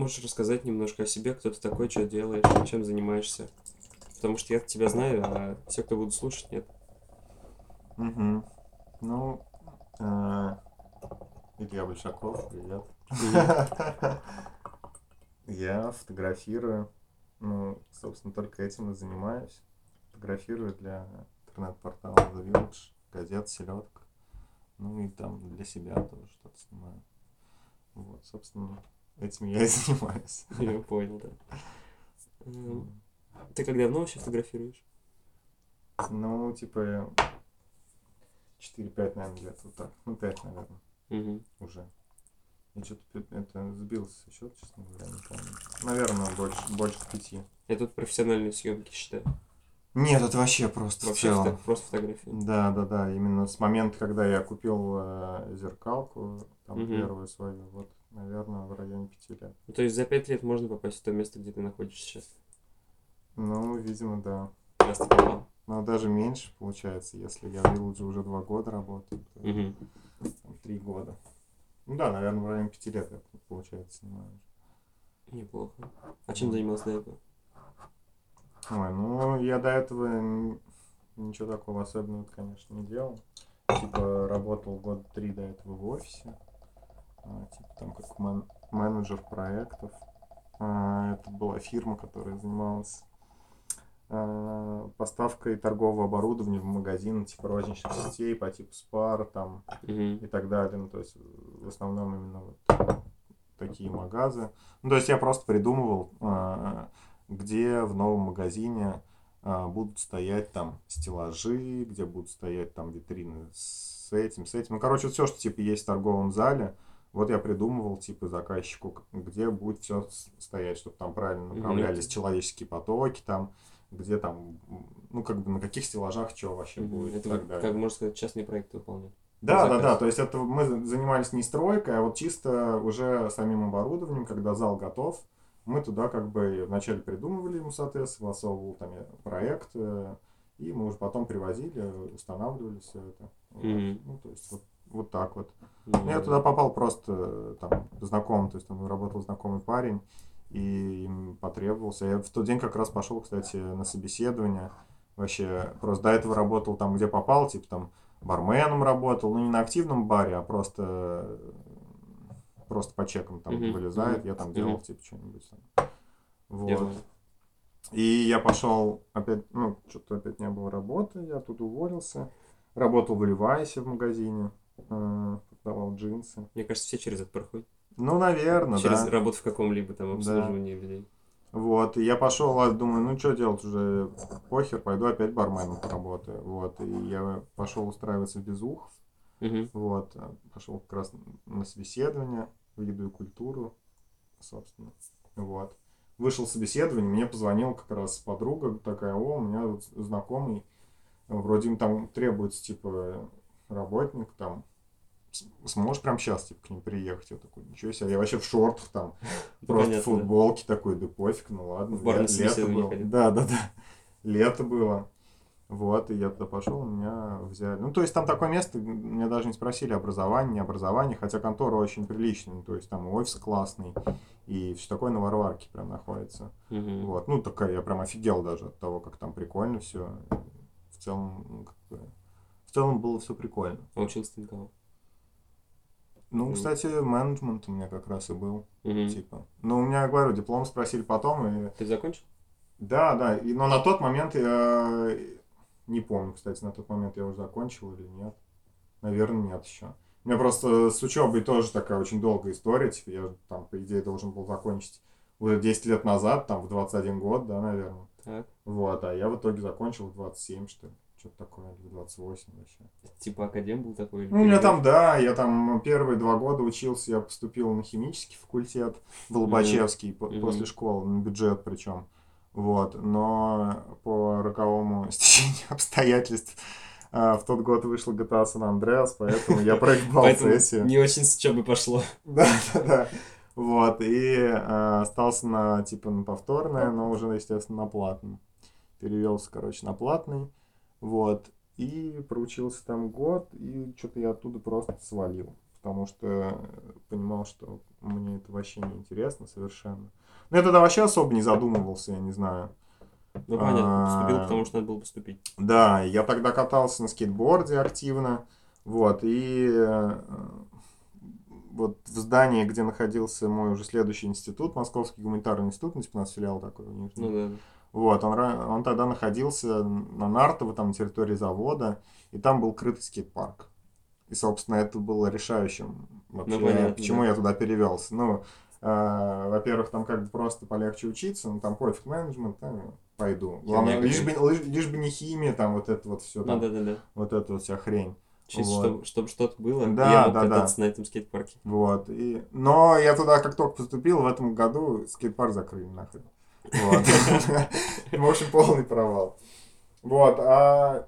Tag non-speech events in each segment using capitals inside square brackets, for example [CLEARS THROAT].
Можешь рассказать немножко о себе, кто ты такой, что делаешь, чем занимаешься? Потому что я тебя знаю, а все, кто будут слушать, нет. Угу. Ну, э, Илья Большаков, привет. Я фотографирую, ну, собственно, только этим и занимаюсь. Фотографирую для интернет-портала The Village, газет «Селедка». Ну и там для себя тоже что-то снимаю. Вот, собственно, этим я и [LAUGHS] занимаюсь. Я понял, да. Эм, Ты как давно вообще фотографируешь? Ну, типа, 4-5, наверное, лет, вот так. Ну, 5, наверное, Мгм. уже. Я что-то это сбился со счета, честно говоря, не помню. Наверное, больше, больше пяти. Я тут профессиональные съемки считаю. Нет, это вообще просто в Вообще целом. фото- просто фотографии. Да, да, да. Именно с момента, когда я купил э, зеркалку, там Мгм. первую свою, вот, наверное, в районе пяти лет. Ну, То есть за пять лет можно попасть в то место, где ты находишься сейчас. Ну, видимо, да. Раз ты попал. Но даже меньше получается, если я в Вилледже уже два года работаю, то там, три года. Ну да, наверное, в районе пяти лет я, получается, снимаю. Неплохо. А чем занимался до этого? Ой, ну я до этого ничего такого особенного, конечно, не делал. Типа работал год три до этого в офисе. А, типа там как мен- менеджер проектов. А, это была фирма, которая занималась а, поставкой торгового оборудования в магазин, типа розничных сетей по типу Спар там и так далее. Ну, то есть в основном именно вот такие магазы. Ну, то есть я просто придумывал, где в новом магазине будут стоять там стеллажи, где будут стоять там витрины с этим, с этим. Ну, короче, все, что типа есть в торговом зале, вот я придумывал типа заказчику, где будет все стоять, чтобы там правильно направлялись человеческие потоки, там, где там, ну, как бы на каких стеллажах что вообще Мгм. будет. Это вот, далее. как можно сказать, частный проект выполнять. Да, да, да. То есть это мы за- занимались не стройкой, а вот чисто уже самим оборудованием, когда зал готов, мы туда как бы вначале придумывали ему, соответственно, согласовывал там проект, э, и мы уже потом привозили, устанавливали все это. Вот. Мгм. Ну, то есть вот, вот так вот. Ну, Я туда попал просто э, там знакомый, то есть там работал знакомый парень, и им потребовался. Я в тот день как раз пошел, кстати, на собеседование. Вообще, просто до этого работал там, где попал, типа там барменом работал, ну не на активном баре, а просто э, просто по чекам там Мгм, вылезает, мгм, я там делал типа что-нибудь там. Вот. понял. И я пошел опять, ну, что-то опять не было работы, я тут уволился. Работал в Левайсе в магазине, продавал джинсы. Мне кажется, все через это проходят. Ну, наверное, через да. работу в каком-либо там обслуживании людей. Вот, и я пошел, а думаю, ну что делать уже, похер, пойду опять барменом поработаю. Вот, и я пошел устраиваться в Безухов. Мгм. Вот, а, пошел как раз на собеседование в еду и культуру, собственно. Вот. Вышел собеседование, мне позвонила как раз подруга такая, о, у меня вот знакомый, вроде им там требуется, типа, работник, там, сможешь прям сейчас, типа, к ним приехать? Я такой, ничего себе, я вообще в шортах там, [LAUGHS] Ну, [LAUGHS] просто понятно, в футболке такой, да пофиг, ну ладно. В бар лето было. Да, да, да. [LAUGHS] Лето было. Вот, и я туда пошел, меня взяли. Ну, то есть там такое место, меня даже не спросили образование, не образование, хотя контора очень приличная, ну, то есть там офис классный, и все такое на Варварке прям находится. да. Мгм. Вот, ну, такая, я прям офигел даже от того, как там прикольно все. В целом, ну, как бы, в целом было все прикольно. А учился ты на кого? Ну, кстати, менеджмент у меня как раз и был, Мгм. типа. Ну, у меня, говорю, диплом спросили потом, и Ты закончил? Да, да, и, но на тот момент я не помню, кстати, на тот момент я уже закончил или нет. Наверное, нет еще. У меня просто с учебой тоже такая очень долгая история. Типа я там, по идее, должен был закончить уже 10 лет назад, там, в 21 год, да, наверное. Так. Вот, а я в итоге закончил в 27, что ли. Что-то такое, или в 28 вообще. Типа академ был такой? Ну, у меня там, да, я там первые два года учился, я поступил на химический факультет Лобачевский по- Мгм. после школы, на бюджет причем. Вот, но по роковому [LAUGHS] стечению [LAUGHS] обстоятельств а, в тот год вышла GTA San Andreas, поэтому я проиграл сессию. не очень с учебой пошло. [LAUGHS] Да, да, да. Вот, и а, остался на, типа, на повторное, но уже, естественно, на платном. Перевелся, короче, на платный. Вот. И проучился там год, и что-то я оттуда просто свалил. потому что э, понимал, что мне это вообще не интересно совершенно. Но я тогда вообще особо не задумывался, я не знаю. Ну, понятно, поступил, А, потому что надо было поступить. Да, я тогда катался на скейтборде активно, вот, и э, вот в здании, где находился мой уже следующий институт, Московский гуманитарный институт, ну, типа у нас филиал такой. Ну да. Вот, он, он тогда находился на Нартово, там, на территории завода, и там был крытый скейт-парк. И, собственно, это было решающим вообще, Ну, понятно, почему да. я туда перевелся. Ну, э, во-первых, там как бы просто полегче учиться, ну, там пофиг менеджмент, ну, пойду. Главное, лишь бы, лишь, лишь бы не химия, там вот это вот все, Ну там, да, да, да. вот эта вот вся хрень. Чисто, Вот. чтобы, чтобы что-то было, Да, я мог да, да. кататься на этом скейт-парке. Вот. И... Но я туда как только поступил, в этом году скейт-парк закрыли нахрен. Вот. [LAUGHS] В общем, полный провал. Вот. А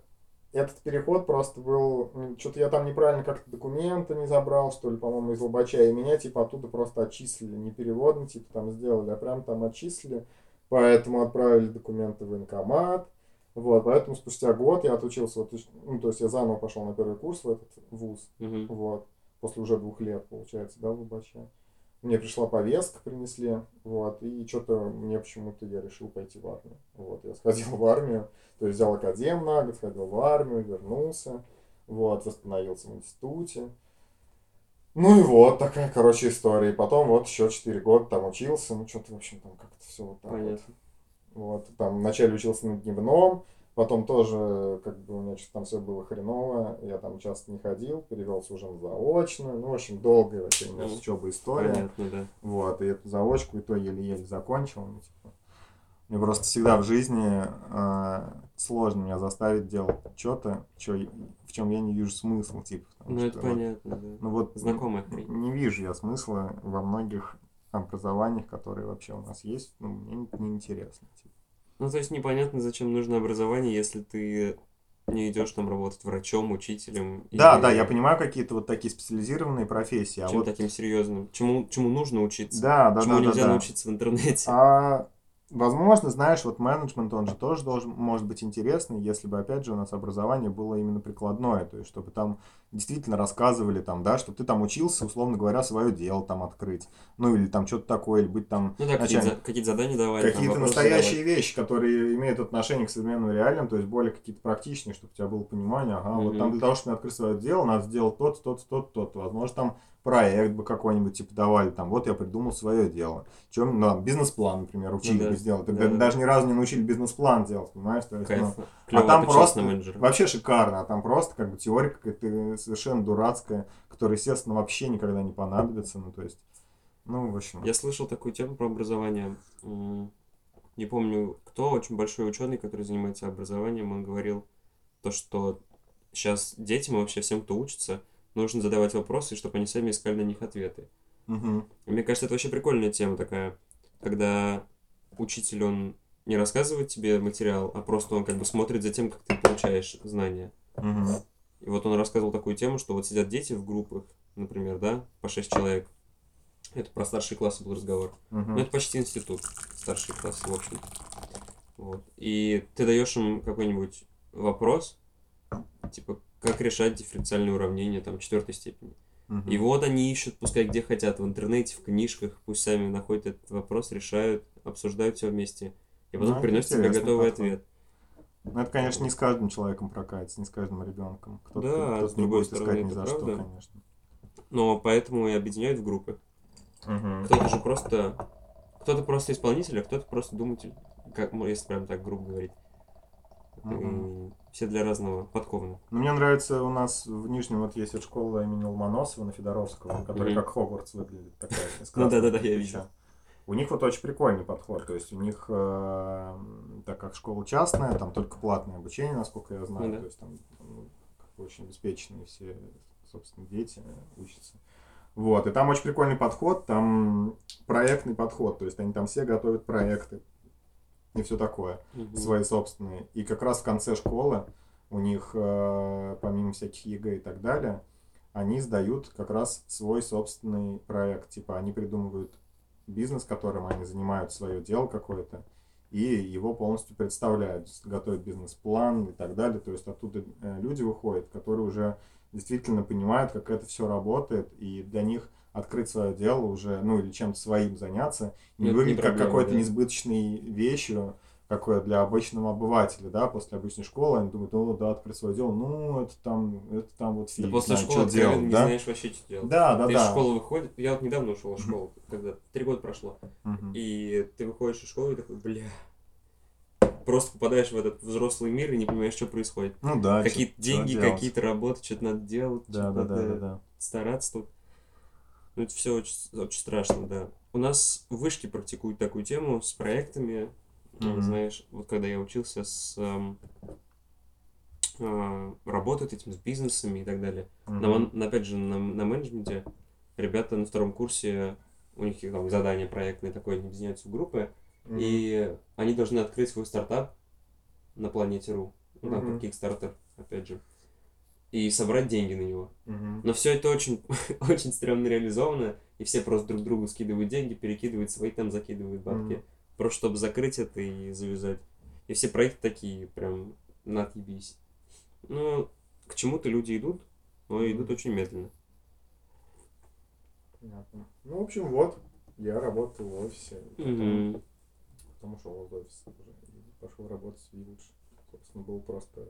этот переход просто был... Что-то я там неправильно как-то документы не забрал, что ли, по-моему, из Лобача. И меня, типа, оттуда просто отчислили. Не переводно, типа, там сделали, а прям там отчислили. Поэтому отправили документы в военкомат. Вот, поэтому спустя год я отучился, вот, ну, то есть я заново пошел на первый курс в этот вуз. Мгм. Вот. После уже двух лет, получается, да, в Лубаче. Мне пришла повестка, принесли, вот, и что-то мне почему-то я решил пойти в армию. Вот, я сходил в армию, то есть взял академ на год, сходил в армию, вернулся, вот, восстановился в институте. Ну и вот такая, короче, история. И потом вот еще 4 года там учился, ну что-то, в общем, там как-то все вот так вот. Понятно. Вот, там вначале учился на дневном, потом тоже, как бы, у меня что-то там все было хреново, я там часто не ходил, перевелся уже на заочную, ну, в общем, долгая вообще у меня с Ну, учебой история, Понятно, да. вот, и эту заочку и то еле-еле закончил, ну, типа, мне просто всегда в жизни э, сложно меня заставить делать что-то, чё, в чем я не вижу смысла, типа, Ну, это что вот- понятно, да. ну вот Знакомая хрень. не вижу я смысла во многих образованиях, которые вообще у нас есть, ну, мне не- неинтересно, типа. Ну, то есть непонятно, зачем нужно образование, если ты не идешь там работать врачом, учителем. Да, или да, я понимаю какие-то вот такие специализированные профессии, а чем вот таким серьезным. Чему, чему нужно учиться? да, да, чему да, да, нельзя да. научиться в интернете? А возможно, знаешь, вот менеджмент, он же тоже должен, может быть интересный, если бы, опять же, у нас образование было именно прикладное, то есть, чтобы там действительно рассказывали там, да, что ты там учился, условно говоря, свое дело там открыть, ну, или там что-то такое, или быть там Ну да, начальник- какие-то задания давали, какие-то настоящие задавали. вещи, которые имеют отношение к современным реалиям, то есть более какие-то практичные, чтобы у тебя было понимание, ага, вот Мгм. там для того, чтобы открыть свое дело, надо сделать тот, тот, тот, тот, возможно, там проект бы какой-нибудь типа давали, там, вот я придумал свое дело. Чем, ну, бизнес-план, например, учили Ну да, бы сделать. да, Тогда да. даже ни разу не научили бизнес-план делать, понимаешь? То есть, ну, Кайф. Клево, а там просто менеджер. вообще шикарно, а там просто как бы теория какая-то совершенно дурацкая, которая, естественно, вообще никогда не понадобится, ну, то есть, ну, в общем. Я слышал такую тему про образование. Не помню, кто, очень большой ученый, который занимается образованием, он говорил то, что сейчас детям и вообще всем, кто учится, нужно задавать вопросы, чтобы они сами искали на них ответы. И Мне кажется, это вообще прикольная тема такая, когда учитель, он не рассказывает тебе материал, а просто он как бы смотрит за тем, как ты получаешь знания. Мгм. И вот он рассказывал такую тему, что вот сидят дети в группах, например, да, по 6 человек. Это про старшие классы был разговор. Мгм. Ну, это почти институт, старшие классы, в общем. Вот. И ты даешь им какой-нибудь вопрос, типа, как решать дифференциальные уравнения, там, четвертой степени. Мгм. И вот они ищут, пускай где хотят, в интернете, в книжках, пусть сами находят этот вопрос, решают, обсуждают все вместе. И потом Ну, приносят тебе готовый подход. ответ. Ну, это, конечно, не с каждым человеком прокатится, не с каждым ребенком. Кто-то, Да, кто-то с не другой будет стороны, искать ни за что, правда. конечно. Но поэтому и объединяют в группы. Кто-то же просто... Кто-то просто исполнитель, а кто-то просто думатель. Как, если прям так грубо говорить. Мгм. Все для разного подкованы. Ну, мне нравится, у нас в Нижнем вот есть вот школа имени Ломоносова на Федоровского, которая как Хогвартс выглядит. Такая, [LAUGHS] Ну да-да-да, я видел. У них вот очень прикольный подход. То есть у них, э, так как школа частная, там только платное обучение, насколько я знаю. Ну да. То есть там ну, как бы очень обеспеченные все, собственно, дети учатся. Вот, и там очень прикольный подход, там проектный подход, то есть они там все готовят проекты и все такое Мгм. свои собственные. И как раз в конце школы у них, э, помимо всяких ЕГЭ и так далее, они сдают как раз свой собственный проект. Типа они придумывают бизнес, которым они занимают свое дело какое-то, и его полностью представляют, готовят бизнес-план и так далее. То есть оттуда э, люди выходят, которые уже действительно понимают, как это все работает, и для них открыть свое дело уже, ну или чем-то своим заняться, не Ну, это не выглядит как проблема, какой-то да. несбыточной вещью, какое для обычного обывателя, да, после обычной школы, они думают, ну да, открыть свое дело, ну это там, это там вот Да фиг после знает, школы что делать, не да? знаешь вообще, что делать. Да, да, ты да. из школы выходишь, я вот недавно ушел из школы, когда три года прошло, Мгм. и ты выходишь из школы и такой, бля, просто попадаешь в этот взрослый мир и не понимаешь, что происходит. Ну да. какие-то деньги, какие-то работы, что-то надо делать, Да, да, да, да, да. стараться тут. Ну, это все очень, очень страшно, да. У нас в вышке практикуют такую тему с проектами. Мгм. Знаешь, вот когда я учился с э, работать этим с бизнесами и так далее. Ман- на- опять же, на, на менеджменте ребята на втором курсе, у них там задание проектное такое, они объединяются в группы, Мгм. и они должны открыть свой стартап на планете РУ. Ну, там Мгм. как Kickstarter, опять же. И собрать деньги на него. Мгм. Но все это очень, [LAUGHS] очень стрёмно реализовано, и все просто друг другу скидывают деньги, перекидывают свои, там закидывают бабки. Мгм. Просто чтобы закрыть это и завязать. И все проекты такие, прям, на отъебись. Ну, к чему-то люди идут, но идут очень медленно. Понятно. Ну, в общем, вот, я работал в офисе. Потом, Мгм. потом ушел из офиса уже и пошел работать в Village. Собственно, был просто...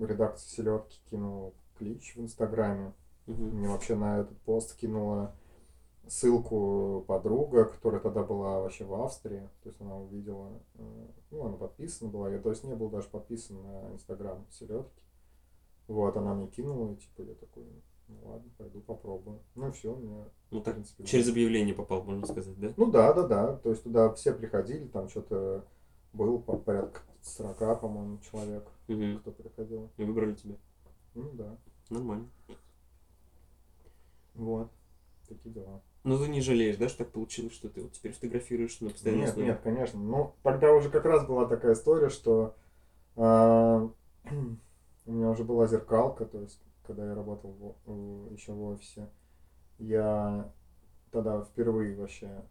редакция селедки кинула клич в Инстаграме. Мгм. Мне вообще на этот пост кинула ссылку подруга, которая тогда была вообще в Австрии. То есть она увидела, э, ну, она подписана была. Я, то есть, не был даже подписан на Инстаграм селедки. Вот, она мне кинула, и типа я такой, ну ладно, пойду попробую. Ну все, у меня, Ну в так, принципе, через объявление попал, можно сказать, да? Ну да, да, да. То есть туда все приходили, там что-то было по порядка 40, по-моему, человек, Мгм. кто приходил. И выбрали тебя. Ну да. Нормально. Вот. Такие дела. Но ты не жалеешь, да, что так получилось, что ты вот теперь фотографируешь на постоянной Нет, основе? нет, конечно. Ну, тогда уже как раз была такая история, что а, [CLEARS THROAT] у меня уже была зеркалка, то есть, когда я работал в- в- еще в офисе, я тогда впервые вообще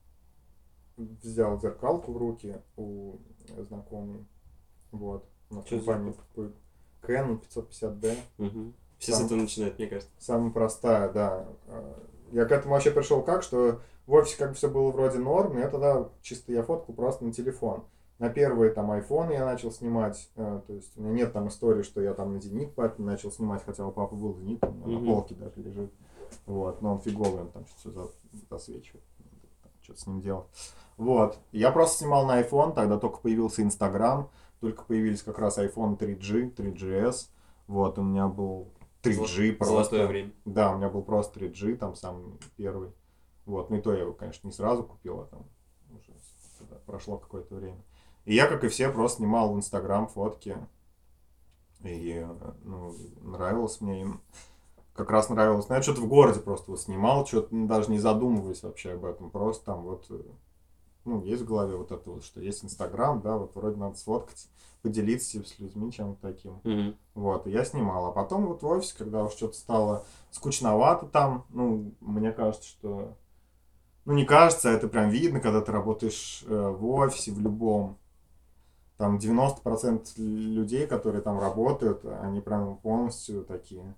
взял зеркалку в руки у знакомой. Вот. На за компании такой Canon 550D. Мгм. Все с этого начинают, мне кажется. Самая простая, да. Э, Я к этому вообще пришел как, что в офисе как бы все было вроде норм, я тогда чисто я фотку просто на телефон. На первые там айфоны я начал снимать, э, то есть у меня нет там истории, что я там на зенит папе начал снимать, хотя у папы был у меня Мгм. на полке даже лежит. Вот, но он фиговый, он там что-то все засвечивает, что-то с ним делать. Вот, я просто снимал на iPhone, тогда только появился Инстаграм, только появились как раз iPhone 3G, 3GS, вот, у меня был 3G просто. Золотое время. Да, у меня был просто 3G, там самый первый. Вот, ну и то я его, конечно, не сразу купил, а там уже прошло какое-то время. И я, как и все, просто снимал в Инстаграм фотки. И, ну, нравилось мне. И как раз нравилось. Ну, я что-то в городе просто вот снимал, что-то ну, даже не задумываясь вообще об этом. Просто там вот, э, ну, есть в голове вот это вот, что есть Инстаграм, да, вот вроде надо сфоткать, поделиться с людьми чем-то таким. Мгм. Вот, и я снимал. А потом вот в офисе, когда уж что-то стало скучновато там, ну, мне кажется, что... Ну, не кажется, а это прям видно, когда ты работаешь э, в офисе, в любом. Там 90% людей, которые там работают, они прям полностью такие...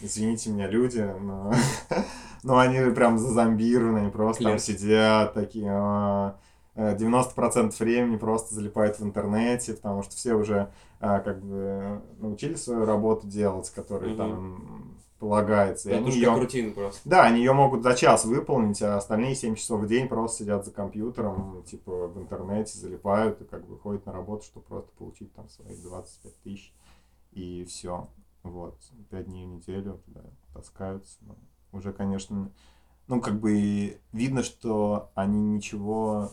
Извините меня, люди, но, [LAUGHS] но они прям зазомбированы, просто там Клерки. сидят такие... а, э, 90% времени просто залипают в интернете, потому что все уже а, как бы научились свою работу делать, которая Мгм. там полагается. И Это они как рутина просто. да, они ее могут за час выполнить, а остальные 7 часов в день просто сидят за компьютером, типа в интернете, залипают и как бы ходят на работу, чтобы просто получить там свои 25 тысяч. И все. Вот. 5 дней в неделю туда таскаются. Ну, уже, конечно, ну, как бы видно, что они ничего,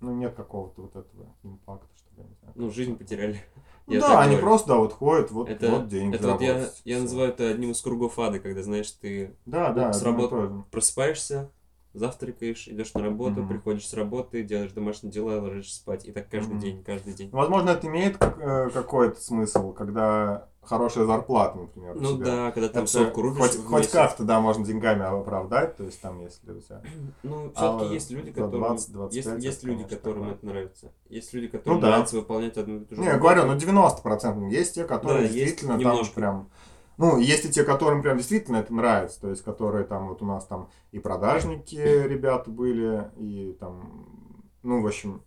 ну, нет какого-то вот этого импакта, чтобы, я не знаю. Ну, жизнь потеряли. Ну [LAUGHS] Я да, они говорю. просто, да, вот ходят, вот, Это, вот деньги это вот я, я называю это одним из кругов ада, когда, знаешь, ты Да, да, с одно и работ- то же. просыпаешься, завтракаешь, идешь на работу, Мгм. приходишь с работы, делаешь домашние дела, ложишься спать. И так каждый Мгм. день, каждый день. Возможно, это имеет э, какой-то смысл, когда хорошая зарплата, например, Ну да, когда там Это сотку рубишь хоть, хоть как-то, да, можно деньгами оправдать, то есть там, если у тебя... [CLEARS THROAT] Ну, А все-таки есть люди, которым... 20-25 есть, это, есть люди, конечно, которым это нравится. Есть люди, которым Ну да. нравится выполнять одну и ту же Не, я говорю, ну 90% есть те, которые Да, есть действительно там прям... Ну, есть и те, которым прям действительно это нравится, то есть которые там, вот у нас там и продажники ребята были, и там, ну, в общем,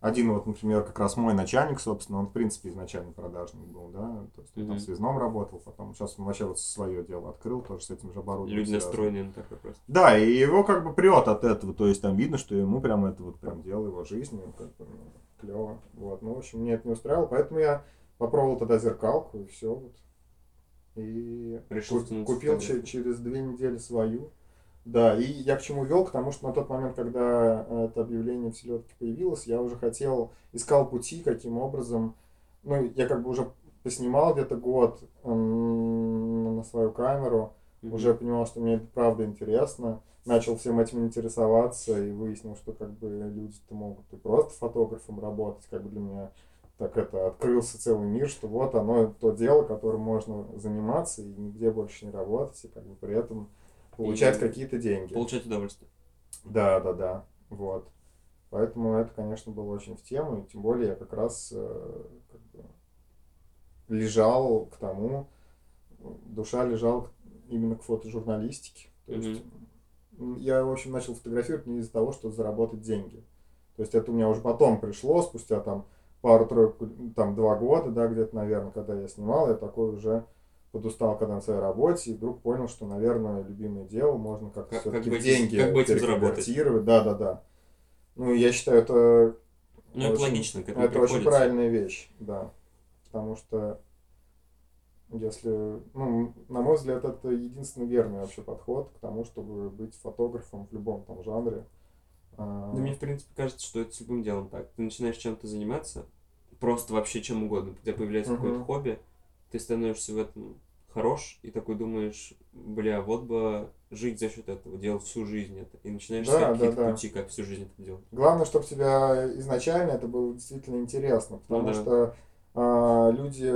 один вот, например, как раз мой начальник, собственно, он, в принципе, изначально продажник был, да, то есть он там связном работал, потом сейчас он вообще вот свое дело открыл, тоже с этим же оборудованием Люди связано. настроены на такой просто. Да, и его как бы прет от этого, то есть там видно, что ему прям это вот прям дело его жизни, как бы, ну, клево. Вот, ну, в общем, мне это не устраивало, поэтому я попробовал тогда зеркалку, и все, вот. И Решил купил че- фотографом. через две недели свою. Да, и я к чему вел, потому что на тот момент, когда э, это объявление в селедке появилось, я уже хотел, искал пути, каким образом, ну, я как бы уже поснимал где-то год на свою камеру, Мгм. уже понимал, что мне это правда интересно, начал всем этим интересоваться и выяснил, что как бы люди-то могут и просто фотографом работать, как бы для меня так это открылся целый мир, что вот оно то дело, которым можно заниматься и нигде больше не работать, и как бы при этом получать какие-то деньги. Получать удовольствие. Да, да, да, вот. Поэтому это, конечно, было очень в тему, и тем более я как раз э, как бы лежал к тому, душа лежала именно к фотожурналистике. То есть м, я, в общем, начал фотографировать не из-за того, чтобы заработать деньги. То есть это у меня уже потом пришло, спустя там пару-тройку, там два года, да, где-то, наверное, когда я снимал, я такой уже подустал когда на своей работе и вдруг понял, что, наверное, любимое дело можно как-то Как- все-таки как деньги как бы переконвертировать. Да, да, да. Ну, я считаю, это Ну, это очень- логично, к этому это очень правильная вещь, да. Потому что если, ну, на мой взгляд, это единственный верный вообще подход к тому, чтобы быть фотографом в любом там жанре. А, Да мне, в принципе, кажется, что это с любым делом так. Ты начинаешь чем-то заниматься, просто вообще чем угодно. У тебя появляется Мгм. какое-то хобби, ты становишься в этом хорош, и такой думаешь, бля, вот бы жить за счет этого, делать всю жизнь это. И начинаешь Да, да, какие-то да. пути, как всю жизнь это делать. Главное, чтобы тебя изначально это было действительно интересно, потому Ну да. что а, люди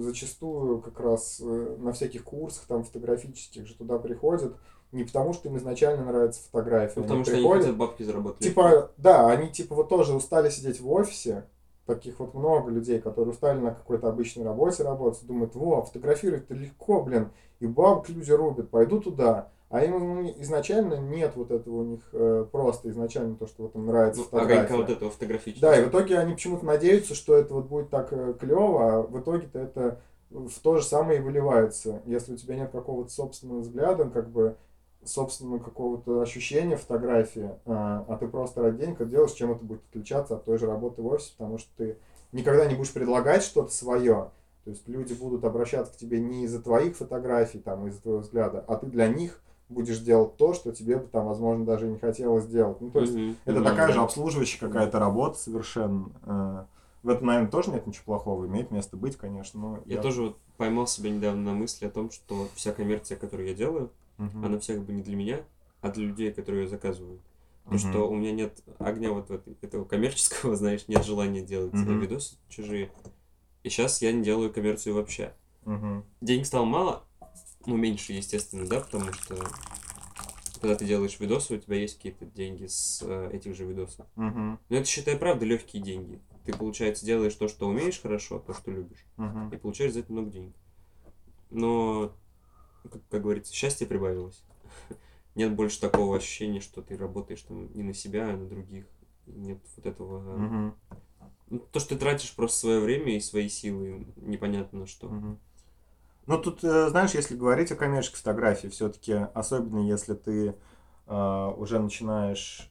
зачастую как раз э, на всяких курсах там фотографических же туда приходят не потому, что им изначально нравится фотография, Ну, они потому что они приходят, хотят бабки заработать. Типа, да, они типа вот тоже устали сидеть в офисе, таких вот много людей, которые устали на какой-то обычной работе работать, думают, во, фотографировать-то легко, блин, и бабки люди рубят, пойду туда. А им ну, изначально нет вот этого у них э, просто изначально то, что вот им нравится Ну, фотография. огонька вот этого фотографического. Да, и в итоге они почему-то надеются, что это вот будет так клево, а в итоге-то это в то же самое и выливается. Если у тебя нет какого-то собственного взгляда, как бы собственного какого-то ощущения фотографии, а, а ты просто ради денег это делаешь, чем это будет отличаться от той же работы в офисе, потому что ты никогда не будешь предлагать что-то свое. То есть люди будут обращаться к тебе не из-за твоих фотографий, там, из-за твоего взгляда, а ты для них будешь делать то, что тебе бы там, возможно, даже не хотелось делать. Ну, то есть Мгм. это Мгм. такая же обслуживающая какая-то работа совершенно. Э, В этом, наверное, тоже нет ничего плохого. Имеет место быть, конечно. Но Я тоже вот поймал себя недавно на мысли о том, что вся коммерция, которую я делаю, Мгм. она вся как бы не для меня, а для людей, которые ее заказывают. Потому Мгм. что у меня нет огня вот этого коммерческого, [LAUGHS] знаешь, нет желания делать Мгм. видосы чужие. И сейчас я не делаю коммерцию вообще. Мгм. Денег стало мало, ну, меньше, естественно, да, потому что когда ты делаешь видосы, у тебя есть какие-то деньги с э, этих же видосов. Мгм. Но это, считай, правда, легкие деньги. Ты, получается, делаешь то, что умеешь хорошо, то, что любишь, Мгм. и получаешь за это много денег. Но, как, как говорится, счастье прибавилось. Нет больше такого ощущения, что ты работаешь там не на себя, а на других. Нет вот этого... ну, то, что ты тратишь просто свое время и свои силы, непонятно на что. Мгм. Ну, тут, э, знаешь, если говорить о коммерческой фотографии, все-таки, особенно если ты э, уже начинаешь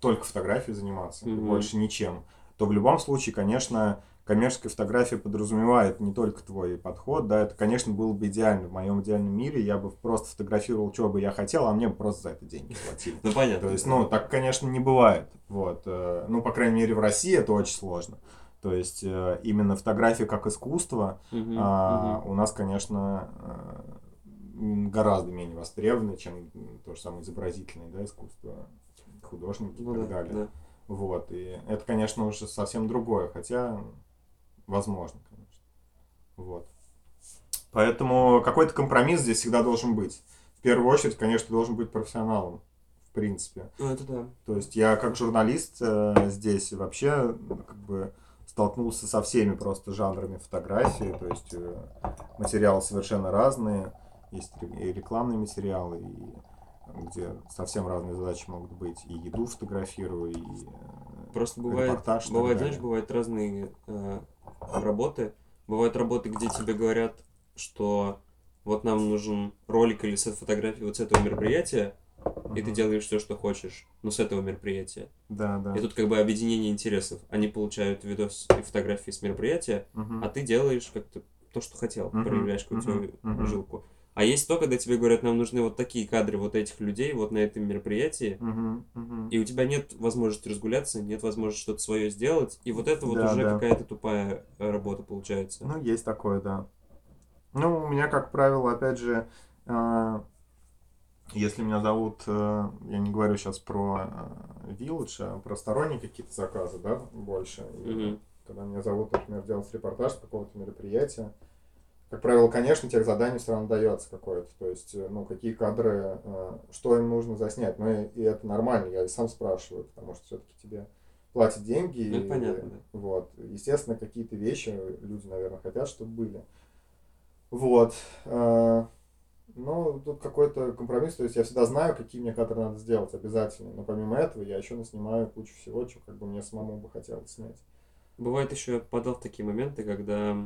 только фотографией заниматься, Мгм. больше ничем, то в любом случае, конечно, коммерческая фотография подразумевает не только твой подход, да, это, конечно, было бы идеально. В моем идеальном мире я бы просто фотографировал, что бы я хотел, а мне бы просто за это деньги платили. Ну, понятно. То есть, ну, так, конечно, не бывает. Вот. э, Ну, по крайней мере, в России это очень сложно. То есть, э, именно фотография как искусство а, у нас, конечно, э, гораздо менее востребованы, чем то же самое изобразительное да, искусство, художники Ну и так да, далее. да. Вот, и это, конечно, уже совсем другое, хотя возможно, конечно. Вот. Поэтому какой-то компромисс здесь всегда должен быть. В первую очередь, конечно, должен быть профессионалом, в принципе. Ну, это да. То есть я как журналист э, здесь вообще ну, как бы столкнулся со всеми просто жанрами фотографии, то есть э, материалы совершенно разные, есть и рекламные материалы, и где совсем разные задачи могут быть, и еду фотографирую, и э, Просто бывает, репортаж бывает, знаешь, бывают разные э, работы. Бывают работы, где тебе говорят, что вот нам нужен ролик или сет фотографий вот с этого мероприятия, и ты делаешь все, что хочешь, но с этого мероприятия. Да, да. И тут как бы объединение интересов. Они получают видос и фотографии с мероприятия, Мгм. а ты делаешь как-то то, что хотел, Мгм, проявляешь какую-то мгм. жилку. А есть то, когда тебе говорят, нам нужны вот такие кадры вот этих людей вот на этом мероприятии, Мгм, мгм. и у тебя нет возможности разгуляться, нет возможности что-то свое сделать, и вот это вот Да, уже да. какая-то тупая э, работа получается. Ну, есть такое, да. Ну, у меня, как правило, опять же, э, если меня зовут, э, я не говорю сейчас про э, Village, а про сторонние какие-то заказы, да, больше. И Мгм. Когда меня зовут, например, делать репортаж с какого-то мероприятия, как правило, конечно, тех заданий все равно дается какое-то. То есть, э, ну, какие кадры, э, что им нужно заснять. Ну, и, и это нормально, я и сам спрашиваю, потому что все-таки тебе платят деньги. Ну, и, понятно, да. Вот. Естественно, какие-то вещи люди, наверное, хотят, чтобы были. Вот. Э, Ну, тут какой-то компромисс, то есть я всегда знаю, какие мне кадры надо сделать обязательно, но помимо этого я еще наснимаю кучу всего, чего как бы мне самому бы хотелось снять. Бывает еще я попадал в такие моменты, когда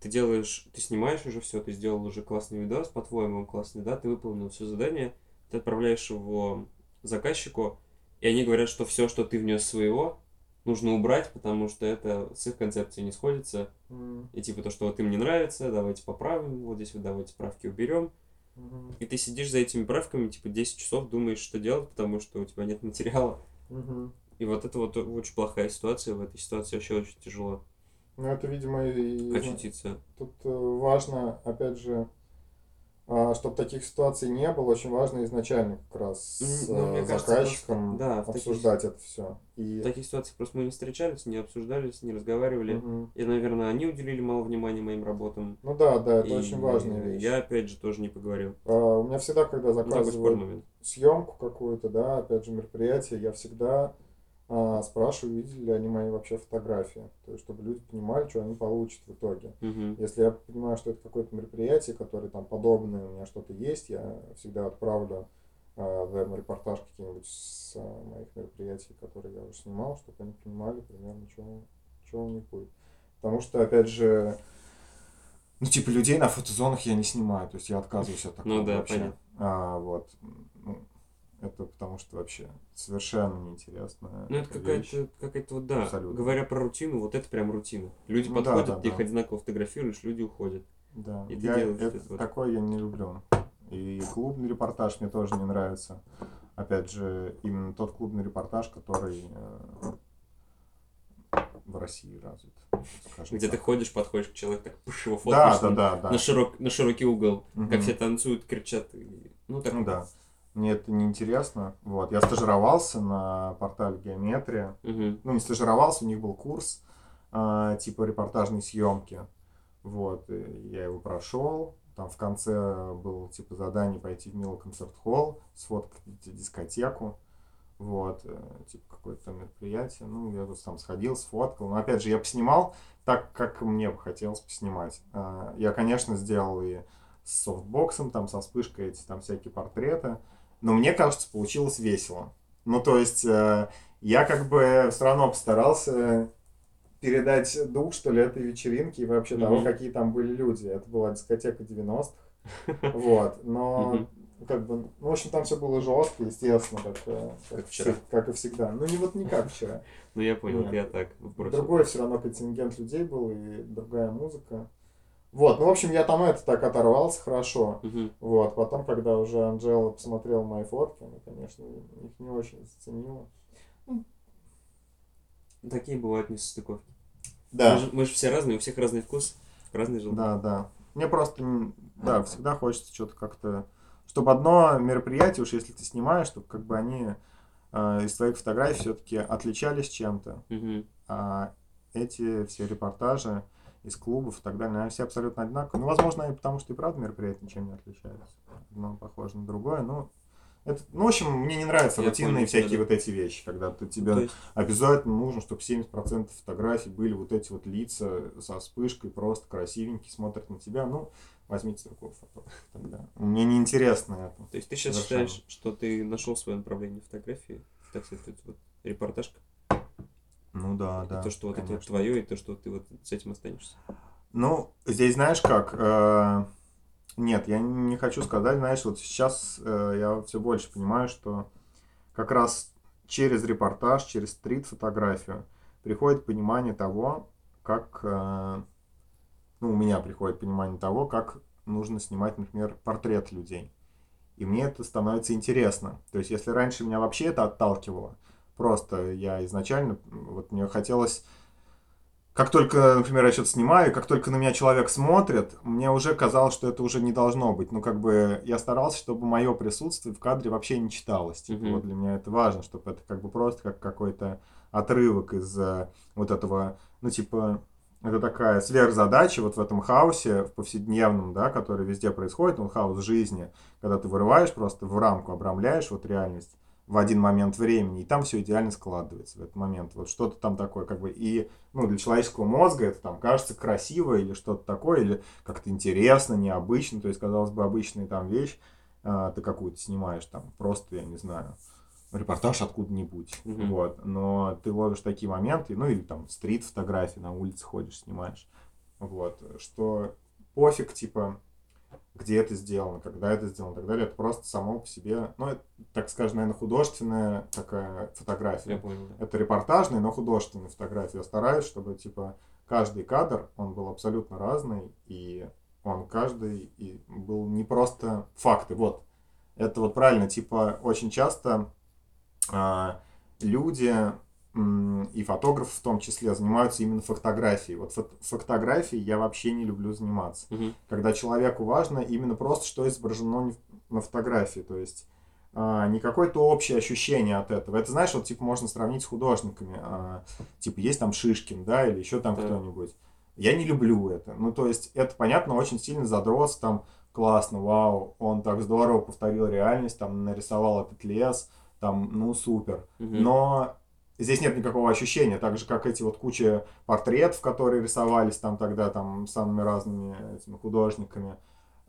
ты делаешь, ты снимаешь уже все, ты сделал уже классный видос, по-твоему он классный, да, ты выполнил все задание, ты отправляешь его заказчику, и они говорят, что все, что ты внес своего, нужно убрать, потому что это с их концепцией не сходится. М, И типа то, что вот им не нравится, давайте поправим, вот здесь вот давайте правки уберем. мгм, И ты сидишь за этими правками, типа 10 часов думаешь, что делать, потому что у тебя нет материала. мгм. И вот это вот очень плохая ситуация, в этой ситуации вообще очень тяжело Ну, это, видимо, и очутиться. тут э, важно, опять же, чтобы таких ситуаций не было, очень важно изначально как раз с ну, мне э, кажется, заказчиком просто- да, в таких- обсуждать это все. В И, таких ситуациях просто мы не встречались, не обсуждались, не разговаривали. Мгм. И, наверное, они уделили мало внимания моим работам. Ну да, да, это И очень важная вещь. Я, опять же, тоже не поговорил. А, У меня всегда, когда заказывают съемку какую-то, да, опять же, мероприятие, я всегда а, спрашиваю, видели ли они мои вообще фотографии. То есть, чтобы люди понимали, что они получат в итоге. Мгм. Если я понимаю, что это какое-то мероприятие, которое там подобное, у меня что-то есть, я всегда отправлю а, веб-репортаж какие-нибудь с а, моих мероприятий, которые я уже снимал, чтобы они понимали примерно, что, что у них будет. Потому что, опять же, ну, типа, людей на фотозонах я не снимаю, то есть я отказываюсь от такого Ну да, вообще. понятно. А, вот. Это потому что вообще совершенно неинтересно. Ну, это какая-то, какая-то вот, да, Абсолютно. говоря про рутину, вот это прям рутина. Люди Ну да, подходят, да, ты да. их одинаково фотографируешь, люди уходят. Да, И ты я, делаешь это, это вот. такое я не люблю. И клубный репортаж мне тоже не нравится. Опять же, именно тот клубный репортаж, который э, в России развит. Где ты так. ходишь, подходишь к человеку, так пыш, его Да, фоткаешь да, на, да, да. на широк, на широкий угол, Мгм. как все танцуют, кричат. и- Ну, так Ну да. Мне это не интересно. Вот. Я стажировался на портале Геометрия. Мгм. ну, не стажировался, у них был курс а, типа репортажной съемки. Вот, я его прошел. Там в конце было типа задание пойти в Мило концерт-холл, сфоткать дискотеку. Вот, э, типа какое-то мероприятие. Ну, я вот там сходил, сфоткал. Но опять же, я поснимал так, как мне бы хотелось поснимать. А, Я, конечно, сделал и с софтбоксом, там со вспышкой эти там всякие портреты. Но мне кажется, получилось весело. Ну, то есть, э, я как бы все равно постарался передать дух, что ли, этой вечеринки и вообще того, Мгм. какие там были люди. Это была дискотека 90-х. [LAUGHS] Вот. Но, как бы, ну, в общем, там все было жестко, естественно, как, э, Как как, вчера. всег- как и всегда. Ну, не вот не как вчера. [LAUGHS] Ну, я понял, Нет. я так вбросил. Другой все равно контингент людей был и другая музыка. Вот, ну, в общем, я там это так оторвался хорошо. Мгм. Вот, потом, когда уже Анжела посмотрела мои фотки, она, конечно, их не очень заценила. Такие бывают несостыковки. Да, Мы, же, мы же все разные, у всех разный вкус, разный желудок. да, да. Мне просто, да, всегда хочется что-то как-то... Чтобы одно мероприятие, уж если ты снимаешь, чтобы как бы они э, из твоих фотографий все-таки отличались чем-то. Мгм. А эти все репортажи из клубов и так далее, они все абсолютно одинаковые. Ну, возможно, и потому что и правда мероприятия ничем не отличаются. Одно похоже на другое, но... Это, ну, в общем, мне не нравятся Я рутинные понял, всякие да-да. вот эти вещи, когда ты тебе То есть, обязательно нужно, чтобы 70% фотографий были вот эти вот лица со вспышкой, просто красивенькие, смотрят на тебя. Ну, возьмите другого фотографа [LAUGHS] тогда. Мне не интересно это. то есть ты сейчас Совершенно. считаешь, что ты нашел свое направление фотографии, так сказать, вот репортажка, Ну да, и да. то, что вот это твое, и то, что ты вот с этим останешься. Ну, здесь знаешь как? э, Нет, я не хочу сказать, знаешь, вот сейчас э, я все больше понимаю, что как раз через репортаж, через стрит-фотографию приходит понимание того, как, э, ну, у меня приходит понимание того, как нужно снимать, например, портрет людей. И мне это становится интересно. То есть, если раньше меня вообще это отталкивало, просто я изначально, вот мне хотелось как только, например, я что-то снимаю, как только на меня человек смотрит, мне уже казалось, что это уже не должно быть. Ну, как бы я старался, чтобы мое присутствие в кадре вообще не читалось. Типа, Мгм. вот для меня это важно, чтобы это как бы просто как какой-то отрывок из э, вот этого, ну, типа, это такая сверхзадача вот в этом хаосе, в повседневном, да, который везде происходит, ну, хаос жизни, когда ты вырываешь просто в рамку, обрамляешь вот реальность в один момент времени, и там все идеально складывается в этот момент. Вот что-то там такое, как бы, и, ну, для человеческого мозга это там кажется красиво или что-то такое, или как-то интересно, необычно, то есть, казалось бы, обычная там вещь, а, ты какую-то снимаешь там, просто, я не знаю, репортаж откуда-нибудь, Мгм. вот, но ты ловишь такие моменты, ну, или там стрит-фотографии, на улице ходишь, снимаешь, вот, что пофиг, типа, где это сделано, когда это сделано и так далее, это просто само по себе, ну, это, так скажем, наверное, художественная такая фотография. Я понял, да. Это репортажная, но художественная фотография. Я стараюсь, чтобы, типа, каждый кадр, он был абсолютно разный, и он каждый и был не просто факты. Вот. Это вот правильно, типа, очень часто а, люди и фотографы в том числе занимаются именно фотографией. Вот фот- фотографией я вообще не люблю заниматься Мгм. когда человеку важно именно просто, что изображено на фотографии, то есть а, не какое-то общее ощущение от этого. Это, знаешь, вот типа можно сравнить с художниками. а, типа есть там Шишкин, да, или еще там Да. кто-нибудь. Я не люблю это. Ну, то есть это, понятно, очень сильно задрос, там классно, вау, он так здорово повторил реальность, там нарисовал этот лес, там, ну, супер. Мгм. Но здесь нет никакого ощущения, так же, как эти вот куча портретов, которые рисовались там тогда там самыми разными этими художниками.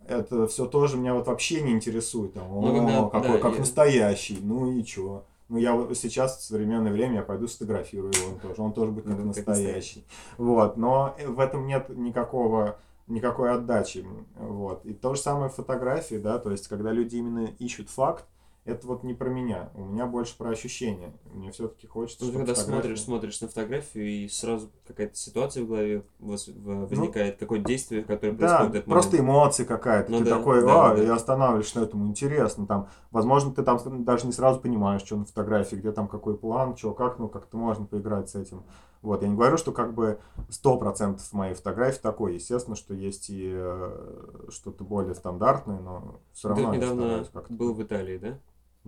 Это все тоже меня вот вообще не интересует. Там, Ну, «О, когда- какой, да, как я- настоящий, ну и чё. Ну, я вот сейчас в современное время я пойду сфотографирую его тоже. Он тоже будет как Ну, как настоящий. Вот. Но в этом нет никакого никакой отдачи. Вот. И то же самое в фотографии, да, то есть, когда люди именно ищут факт, это вот не про меня. У меня больше про ощущения. Мне все-таки хочется, Ну, ты когда фотография- смотришь, смотришь на фотографию, и сразу какая-то ситуация в голове Ну, возникает, какое-то действие, которое Да, происходит этот просто момент. эмоции какая-то. Ну ты да, такой, да, а, да. и останавливаешься на этом, интересно. Там, возможно, ты там даже не сразу понимаешь, что на фотографии, где там какой план, что, как, ну, как-то можно поиграть с этим. Вот, я не говорю, что как бы 100% моей фотографии такой. Естественно, что есть и э, что-то более стандартное, но все Ты равно я недавно был в Италии, да?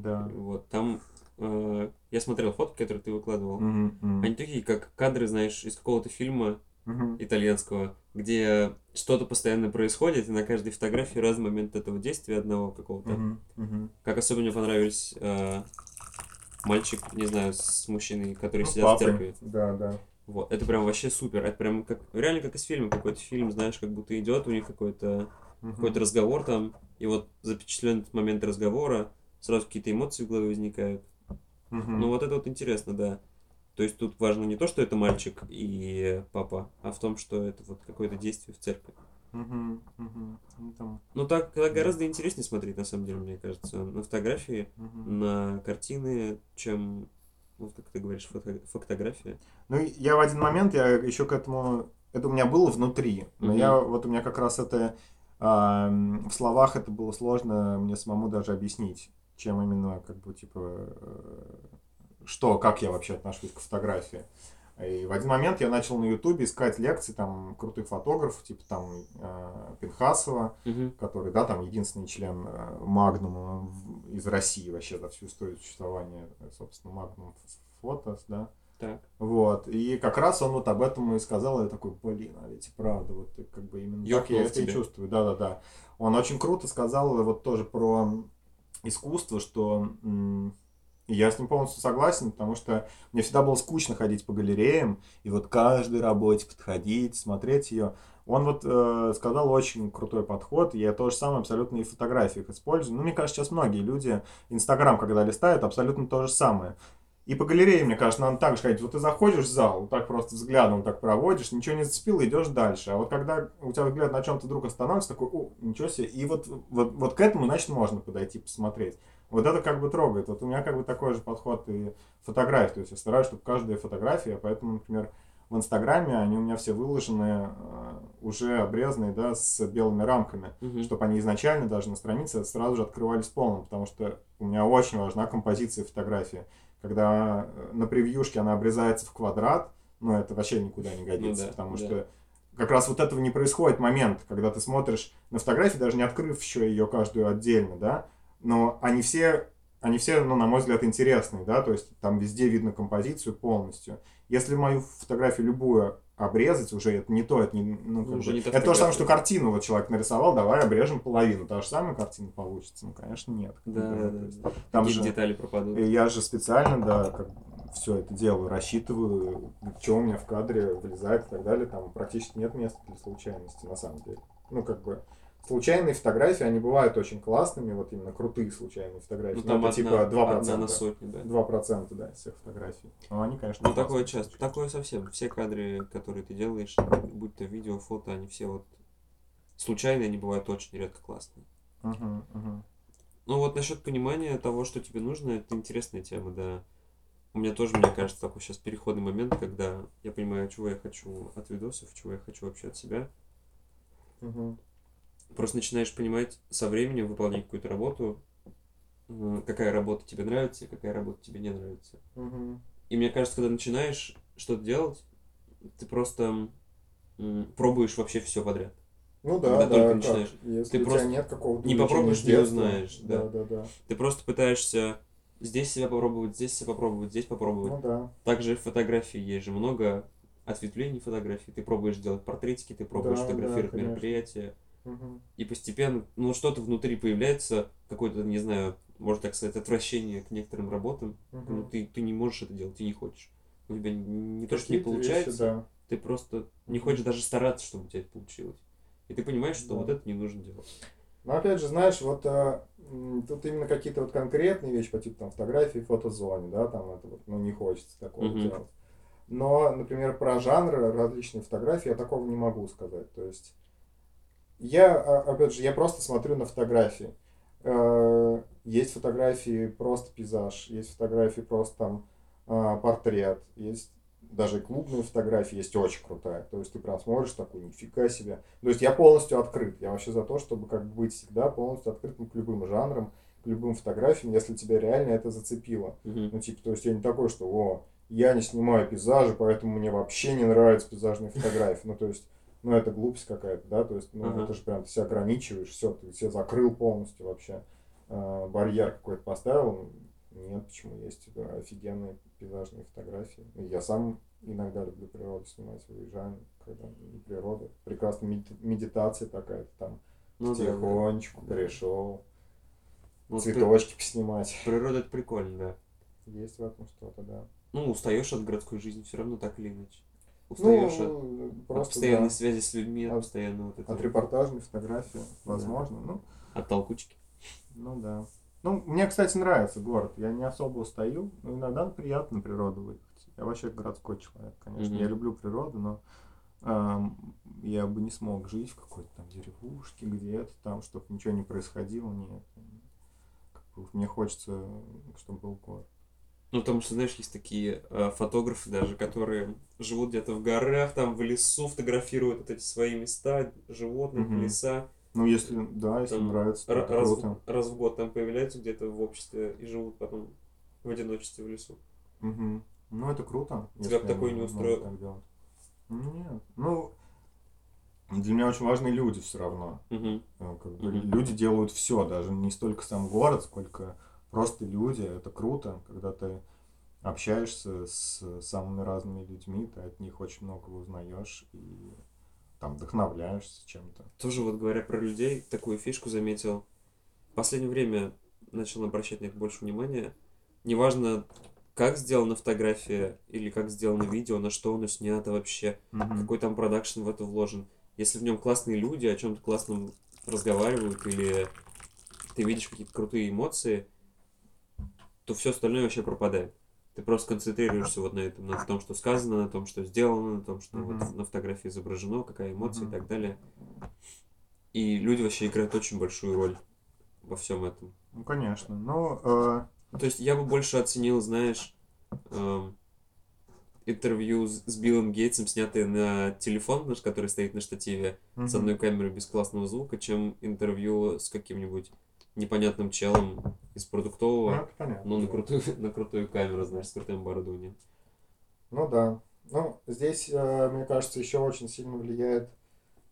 Да. Вот, там э, я смотрел фотки, которые ты выкладывал. Мгм, мгм, Они такие, как кадры, знаешь, из какого-то фильма мгм. итальянского, где что-то постоянно происходит, и на каждой фотографии разный момент этого действия одного какого-то. Мгм, мгм. Как особенно мне понравились э, мальчик, не знаю, с мужчиной, которые Ну, сидят в папой. церкви. Да, да. Вот, это прям вообще супер. Это прям как реально как из фильма. Какой-то фильм, знаешь, как будто идет у них какой-то Мгм. какой-то разговор там, и вот запечатлен этот момент разговора, сразу какие-то эмоции в голове возникают. Мгм. Ну вот это вот интересно, да. То есть тут важно не то, что это мальчик и папа, а в том, что это вот какое-то действие в церкви. Мгм, мгм. Ну, там, Ну так так гораздо интереснее смотреть, на самом деле, мне кажется, на фотографии, мгм. на картины, чем, вот как ты говоришь, фото- фотография. Ну, я в один момент, я еще к этому, это у меня было внутри, но Мгм. я, вот у меня как раз это, м, в словах это было сложно мне самому даже объяснить, чем именно, как бы, типа, э, что, как я вообще отношусь к фотографии. И в один момент я начал на Ютубе искать лекции там крутых фотографов, типа там э, Пинхасова, Мгм. который, да, там единственный член э, Магнума из России вообще за всю историю существования, собственно, Магнум Фотос, да. Так. Вот, и как раз он вот об этом и сказал, я такой, блин, а ведь и правда, вот и как бы именно так Ёкнул я в это и чувствую, да-да-да. Он очень круто сказал вот тоже про искусство, что я с ним полностью согласен, потому что мне всегда было скучно ходить по галереям, и вот каждой работе подходить, смотреть ее. Он вот э, сказал очень крутой подход, я то же самое абсолютно и в фотографиях использую. Ну, мне кажется, сейчас многие люди Инстаграм, когда листают, абсолютно то же самое. И по галерее, мне кажется, надо так же ходить. Вот ты заходишь в зал, вот так просто взглядом так проводишь, ничего не зацепило, идешь дальше. А вот когда у тебя взгляд на чем-то вдруг остановится, такой, о, ничего себе. И вот, вот, вот к этому, значит, можно подойти, посмотреть. Вот это как бы трогает. Вот у меня как бы такой же подход и фотографии. То есть я стараюсь, чтобы каждая фотография, поэтому, например, в Инстаграме они у меня все выложены, э, уже обрезанные, да, с белыми рамками Мгм. чтобы они изначально даже на странице сразу же открывались полным, потому что у меня очень важна композиция фотографии. Когда э, на превьюшке она обрезается в квадрат, ну это вообще никуда не годится, да, потому да. что как раз вот этого не происходит момент, когда ты смотришь на фотографии, даже не открыв еще ее каждую отдельно, да, но они все, они все, ну, на мой взгляд, интересные, да, то есть там везде видно композицию полностью. Если мою фотографию любую обрезать, уже это не то, это не, ну, как уже бы- не это то же самое, что картину вот человек нарисовал, давай обрежем половину, та же самая картина получится, ну, конечно, нет. Да, да, да. Там Какие же, детали пропадут. и я же специально, да, как все это делаю, рассчитываю, что у меня в кадре вылезает и так далее, там практически нет места для случайности, на самом деле. Ну, как бы, случайные фотографии, они бывают очень классными, вот именно крутые случайные фотографии. Ну Ну, там это одна, типа 2%. одна на сотню, да. 2%, да, из всех фотографий. Но они, конечно, Ну, такое часто. Такое совсем. Все кадры, которые ты делаешь, будь то видео, фото, они все вот случайные, они бывают очень редко классные. Мгм, мгм. Ну вот насчет понимания того, что тебе нужно, это интересная тема, да. У меня тоже, мне кажется, такой сейчас переходный момент, когда я понимаю, чего я хочу от видосов, чего я хочу вообще от себя. Мгм. Просто начинаешь понимать со временем выполнять какую-то работу, какая работа тебе нравится и какая работа тебе не нравится. Мгм. И мне кажется, когда начинаешь что-то делать, ты просто пробуешь вообще все подряд. Ну да, Когда да, только как, начинаешь. если Ты просто нет какого-то не попробуешь, не узнаешь, да. Да, да, да. Ты просто пытаешься здесь себя попробовать, здесь себя попробовать, здесь попробовать. Ну да. Также в фотографии есть же много ответвлений фотографий. Ты пробуешь делать портретики, ты пробуешь Да, да, фотографировать конечно. мероприятия. И постепенно, ну, что-то внутри появляется, какое-то, не знаю, можно так сказать, отвращение к некоторым работам. Ну, Мгм. ты, ты не можешь это делать, ты не хочешь. У тебя не то, что не Какие-то вещи, получается, да. ты просто не хочешь даже стараться, чтобы у тебя это получилось. И ты понимаешь, что Да. вот это не нужно делать. Но опять же, знаешь, вот м, тут именно какие-то вот конкретные вещи по типу там фотографии, фотозоне, да, там это вот, ну, не хочется такого Мгм. делать. Но, например, про жанры различные фотографии я такого не могу сказать. То есть я, а, опять же, я просто смотрю на фотографии. Э, Есть фотографии просто пейзаж, есть фотографии просто там а, портрет, есть даже клубные фотографии, есть очень крутая. То есть ты прям смотришь такой, нифига себе. То есть я полностью открыт. Я вообще за то, чтобы как бы быть всегда полностью открытым к любым жанрам, к любым фотографиям, если тебя реально это зацепило. Мгм. Ну, типа, то есть я не такой, что, о, я не снимаю пейзажи, поэтому мне вообще не нравятся пейзажные фотографии. Ну, то есть, ну, это глупость какая-то, да, то есть, ну, Ага. это же прям ты себя ограничиваешь, все, ты себя закрыл полностью вообще. А, барьер какой-то поставил. Нет, почему есть э, офигенные пейзажные фотографии. Я сам иногда люблю природу снимать, выезжаем, когда природа. Прекрасная меди- медитация такая, ты там Ну да, да. тихонечку пришел, при- цветочки поснимать. Природа это прикольно, да. Есть в этом что-то, да. Ну, устаешь от городской жизни, все равно так или иначе. Устаешь от, Ну, от просто постоянной да, связи с людьми, от От- постоянно вот от этого, репортажной фотографии, возможно. Ну, от толкучки. ну да. Ну, мне, кстати, нравится город. Я не особо устаю, но иногда приятно на природу выехать. Я вообще городской человек, конечно. Мгм. Я люблю природу, но эм, я бы не смог жить в какой-то там деревушке где-то там, чтобы ничего не происходило. Нет. Как бы мне хочется, чтобы был город. Ну, потому что, знаешь, есть такие э, фотографы даже, которые живут где-то в горах, там в лесу, фотографируют вот эти свои места, животных, Мгм. леса. Ну, если, да, если Там нравится, то раз, круто. в, раз в год там появляются где-то в обществе и живут потом в одиночестве в лесу. Мгм. Ну, это круто. Тебя бы такое не устроило? так делать. Нет. Ну, для меня очень важны люди все равно. Ну, как бы Мгм. Люди делают все, даже не столько сам город, сколько просто люди. Это круто, когда ты общаешься с самыми разными людьми, ты от них очень много узнаешь и там вдохновляешься чем-то. Тоже вот говоря про людей, такую фишку заметил. В последнее время начал обращать на это больше внимания. Неважно, как сделана фотография или как сделано видео, на что оно снято вообще, какой там продакшн в это вложен. Если в нем классные люди, о чем-то классном разговаривают, или ты видишь какие-то крутые эмоции, то все остальное вообще пропадает. Ты просто концентрируешься вот на этом, на том, что сказано, на том, что сделано, на том, что вот Мгм. на фотографии изображено, какая эмоция Мгм. и так далее. И люди вообще играют очень большую роль во всем этом. Ну, конечно. Ну, э, То есть я бы больше оценил, знаешь, эм, интервью с, с Биллом Гейтсом, снятое на телефон, наш, который стоит на штативе, с мгм. одной камерой без классного звука, чем интервью с каким-нибудь непонятным челом из Ну, продуктового, понятно. но на крутую, [LAUGHS] на крутую камеру, знаешь, с крутым оборудованием. Ну да. Ну, здесь, э, мне кажется, еще очень сильно влияет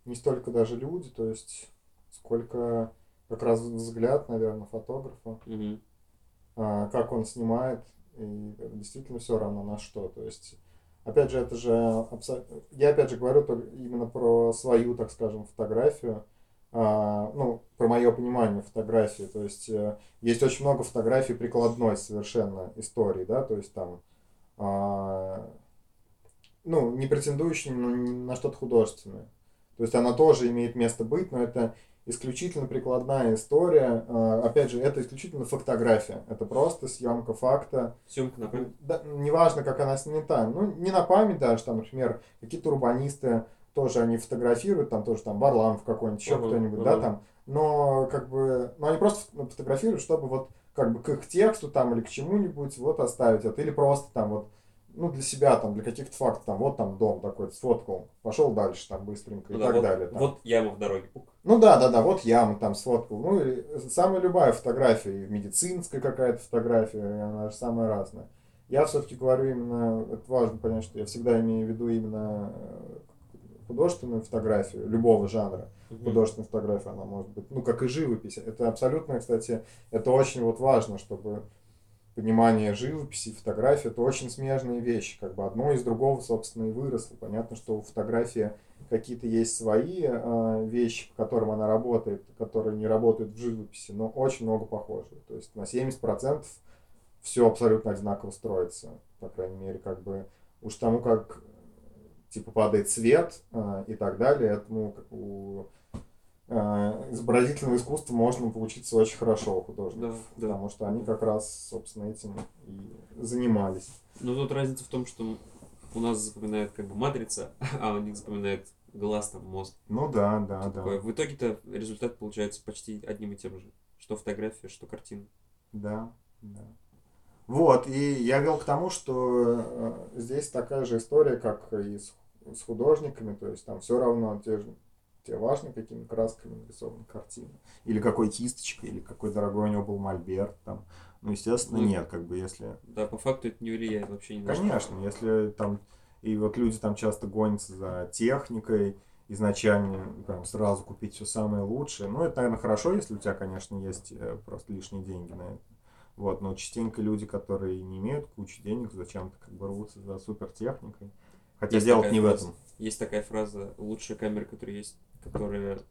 не столько даже люди, то есть сколько как раз взгляд, наверное, фотографа, а, как он снимает, и действительно все равно на что. То есть, опять же, это же я опять же говорю только именно про свою, так скажем, фотографию, ну, про мое понимание фотографии. То есть э, есть очень много фотографий прикладной совершенно истории, да, то есть там а, ну, не претендующей на, на что-то художественное. То есть она тоже имеет место быть, но это исключительно прикладная история. А, Опять же, это исключительно фотография. Это просто съемка факта. Съемка на память. Да, неважно, как она снята. Ну, не на память даже, там, например, какие-то урбанисты тоже они фотографируют, там тоже там Варламов какой-нибудь, еще Ага, кто-нибудь, ага. да, там. Но как бы, ну они просто ф- фотографируют, чтобы вот как бы к их тексту там или к чему-нибудь вот оставить это. Или просто там вот, ну для себя там, для каких-то фактов, там вот там дом такой, сфоткал, пошел дальше там быстренько и Ну да, так вот, далее. там. вот яма в дороге. Ну да, да, да, вот яму там сфоткал. Ну, и самая любая фотография, и медицинская какая-то фотография, и она же самая разная. Я все-таки говорю именно, это важно понять, что я всегда имею в виду именно э, художественную фотографию любого жанра. Мгм. Художественная фотография, она может быть, ну, как и живопись. Это абсолютно, кстати, это очень вот важно, чтобы понимание живописи, фотографии, это очень смежные вещи. Как бы одно из другого, собственно, и выросло. Понятно, что у фотографии какие-то есть свои э, вещи, по которым она работает, которые не работают в живописи, но очень много похожих. То есть на 70% все абсолютно одинаково строится. По крайней мере, как бы уж тому, как типа падает свет э, и так далее, этому как у э, изобразительного искусства можно поучиться очень хорошо у художников. Да, да. Потому что они как раз, собственно, этим и занимались. Но тут разница в том, что у нас запоминает как бы матрица, [LAUGHS] а у них запоминает глаз, там, мозг. Ну да, да, да. Такое. В итоге-то результат получается почти одним и тем же. Что фотография, что картина. Да, да. Вот, и я вел к тому, что э, здесь такая же история, как и с, с художниками, то есть там все равно те же тебе важно, какими красками нарисована картина. Или какой кисточкой, или какой дорогой у него был мольберт там. Ну, естественно, Ну, нет, как бы если... Да, по факту это не влияет вообще ни на. Конечно, если там... И вот люди там часто гонятся за техникой, изначально прям сразу купить все самое лучшее. Ну, это, наверное, хорошо, если у тебя, конечно, есть э, просто лишние деньги на это. Вот, но частенько люди, которые не имеют кучу денег, зачем-то как бы рвутся за супертехникой. Хотя Есть дело не в фраза. этом. Есть такая фраза, лучшая камера, которая есть, которая... ты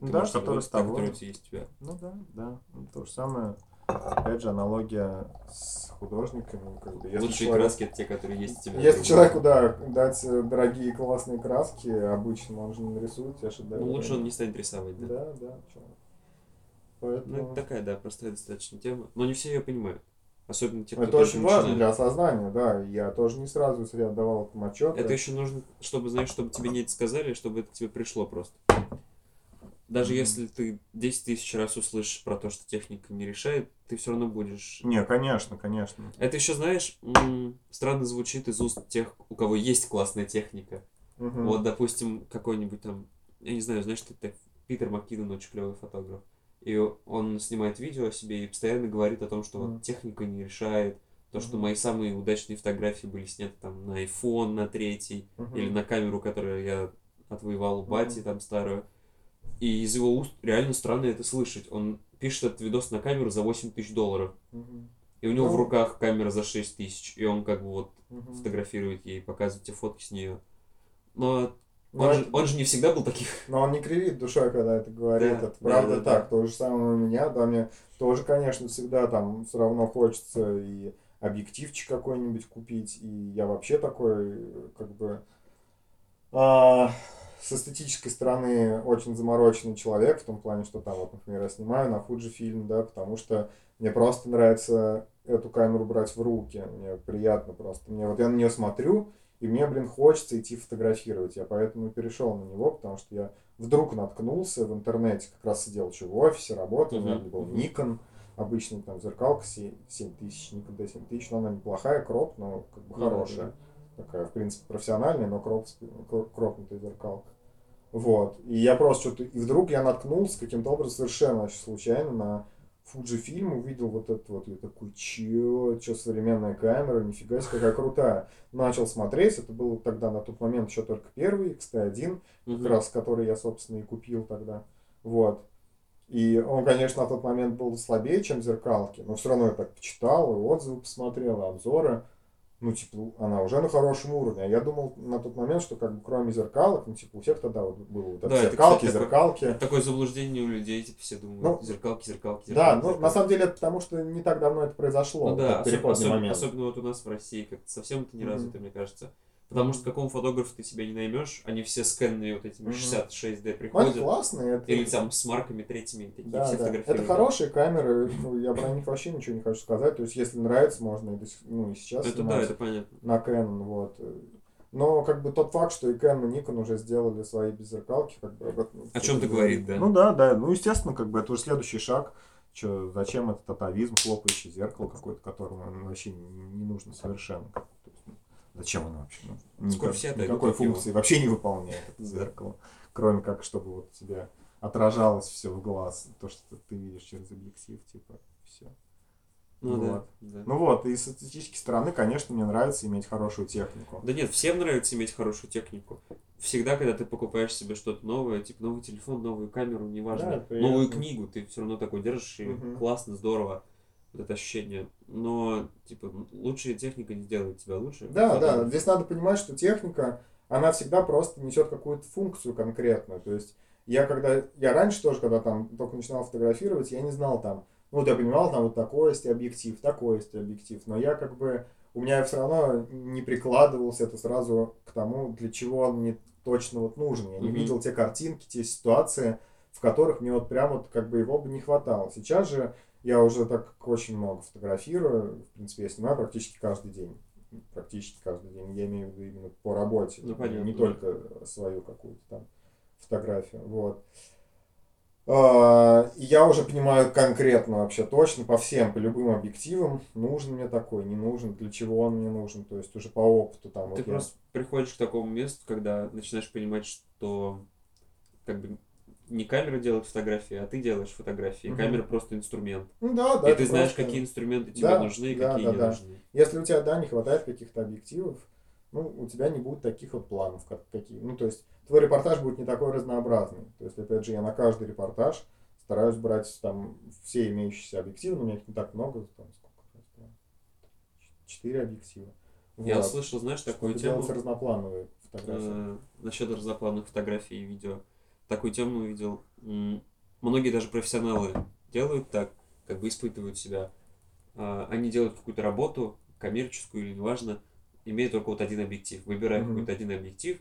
Да, заработать, с тобой. которая у тебя есть у тебя. Ну да, да. Ну, То же самое. Опять же, аналогия с художниками. Как бы, если Лучшие человек- краски это те, которые есть у тебя. Если человеку, да, дать э, дорогие классные краски, обычно он же не нарисует тебе шедевр. Ну, лучше он не станет рисовать, да. Да, да, чё. Ну, Поэтому... это такая, да, простая достаточно тема. Но не все ее понимают. Особенно те, кто Это очень важно начинает. для осознания, да. Я тоже не сразу себе отдавал этому отчет. Это еще нужно, чтобы, знаешь, чтобы тебе не это сказали, чтобы это тебе пришло просто. Даже Мгм. если ты 10 тысяч раз услышишь про то, что техника не решает, ты все равно будешь... Не, конечно, конечно. Это еще, знаешь, странно звучит из уст тех, у кого есть классная техника. Мгм. Вот, допустим, какой-нибудь там, я не знаю, знаешь, это Питер Маккидон очень клевый фотограф. И он снимает видео о себе и постоянно говорит о том, что вот техника не решает, То, что мои самые удачные фотографии были сняты там на iPhone, на третий, Мгм. или на камеру, которую я отвоевал у бати, Мгм. там старую. И из его уст реально странно это слышать. Он пишет этот видос на камеру за 8 тысяч долларов. Мгм. И у него в Ну. руках камера за 6 тысяч. И он как бы вот Мгм. фотографирует ей, показывает тебе фотки с нее. Но он, же, он же не всегда был таких. Но он не кривит душой, когда это говорит. Да, это да, правда да, да. так. То же самое у меня, да, мне тоже, конечно, всегда там все равно хочется и объективчик какой-нибудь купить. И я вообще такой, как бы, а, с эстетической стороны очень замороченный человек, в том плане, что там, вот, например, я снимаю на Fujifilm, да, потому что мне просто нравится эту камеру брать в руки. Мне приятно просто. Мне вот я на нее смотрю, и мне, блин, хочется идти фотографировать. Я поэтому перешел на него, потому что я вдруг наткнулся в интернете, как раз сидел еще в офисе, работал, у меня был. Nikon, обычный там зеркалка 7000, Nikon D7000, но она неплохая, кроп, но как бы хорошая. Такая, в принципе, профессиональная, но кроп, кро- кропнутая зеркалка. Вот. И я просто что-то... И вдруг я наткнулся каким-то образом совершенно очень случайно на Fujifilm, увидел вот это вот, я такой, чё, чё современная камера, нифига себе, какая крутая. Начал смотреть, это был тогда на тот момент еще только первый XT1, как Мгм. раз который я, собственно, и купил тогда. Вот. И он, конечно, на тот момент был слабее, чем зеркалки, но все равно я так почитал, и отзывы посмотрел, и обзоры. Ну, типа, она уже на хорошем уровне. А я думал на тот момент, что как бы кроме зеркалок, ну, типа, у всех тогда вот было вот это Да, это, зеркалки, кстати, такое- зеркалки. Такое заблуждение у людей, типа все думают, Ну, зеркалки, зеркалки, Да, зеркалки. ну, на зеркалки». самом деле, это потому что не так давно это произошло, Ну да, этот особ- переходный особ- момент. особенно вот у нас в России как-то совсем это не развито, мне кажется. Потому что какому фотографу ты себя не наймешь, они все скэнные вот этими Мгм. 66D Ну, приходят. классно, это... Или там с марками третьими такие Да, все да. Это хорошие камеры, ну, я про них вообще ничего не хочу сказать. То есть, если нравится, можно и, ну, и сейчас Это да, это понятно. на Canon, вот. Но как бы тот факт, что и Canon, и Nikon уже сделали свои беззеркалки, как бы О чем-то говорит, да. Ну да, да. Ну, естественно, как бы это уже следующий шаг. Че, зачем этот атовизм, хлопающее зеркало какое-то, которому вообще не нужно совершенно. Ну, Зачем оно вообще? Скоро Никак- никакой функции вообще не выполняет это Да. зеркало. Кроме как, чтобы вот тебе отражалось все в глаз, то, что ты видишь через объектив, типа, все. Ну да, Вот. да. Ну вот, и с эстетической стороны, конечно, мне нравится иметь хорошую технику. Да нет, всем нравится иметь хорошую технику. Всегда, когда ты покупаешь себе что-то новое, типа новый телефон, новую камеру, неважно, Да, приятно. новую книгу, ты все равно такой держишь, и Мгм. классно, здорово, вот это ощущение. Но, типа, лучшая техника не сделает тебя лучше. Да, да, Фотограф. здесь надо понимать, что техника, она всегда просто несет какую-то функцию конкретную. То есть я когда, я раньше тоже, когда там только начинал фотографировать, я не знал там, ну вот я понимал, там вот такой есть объектив, такой есть объектив, но я как бы, у меня все равно не прикладывался это сразу к тому, для чего он мне точно вот нужен. Я не Мгм. видел те картинки, те ситуации, в которых мне вот прям вот как бы его бы не хватало. Сейчас же я уже так очень много фотографирую, в принципе, я снимаю практически каждый день практически каждый день. Я имею в виду именно по работе, Ну, не- понятно. не только свою какую-то там фотографию. Вот. А, и я уже понимаю конкретно вообще точно по всем, по любым объективам, нужен мне такой, не нужен, для чего он мне нужен, то есть уже по опыту там. Ты вот я- просто приходишь к такому месту, когда начинаешь понимать, что как бы не камера делает фотографии, а ты делаешь фотографии. Мгм. Камера просто инструмент. Ну да, да. и ты знаешь, просто- какие инструменты тебе Да, нужны и да, какие да, не да. нужны. Если у тебя, да, не хватает каких-то объективов, ну, у тебя не будет таких вот планов, как какие. Ну, то есть, твой репортаж будет не такой разнообразный. То есть, опять же, я на каждый репортаж стараюсь брать там все имеющиеся объективы, но у меня их не так много, там сколько? Четыре объектива. Я Вот. слышал, знаешь, такую Чтобы тему разноплановые фотографии. э, насчет разноплановых фотографий и видео. Такую тему увидел. Многие даже профессионалы делают так, как бы испытывают себя. А, Они делают какую-то работу, коммерческую или неважно, имея только вот один объектив. Выбирая Мгм. какой-то один объектив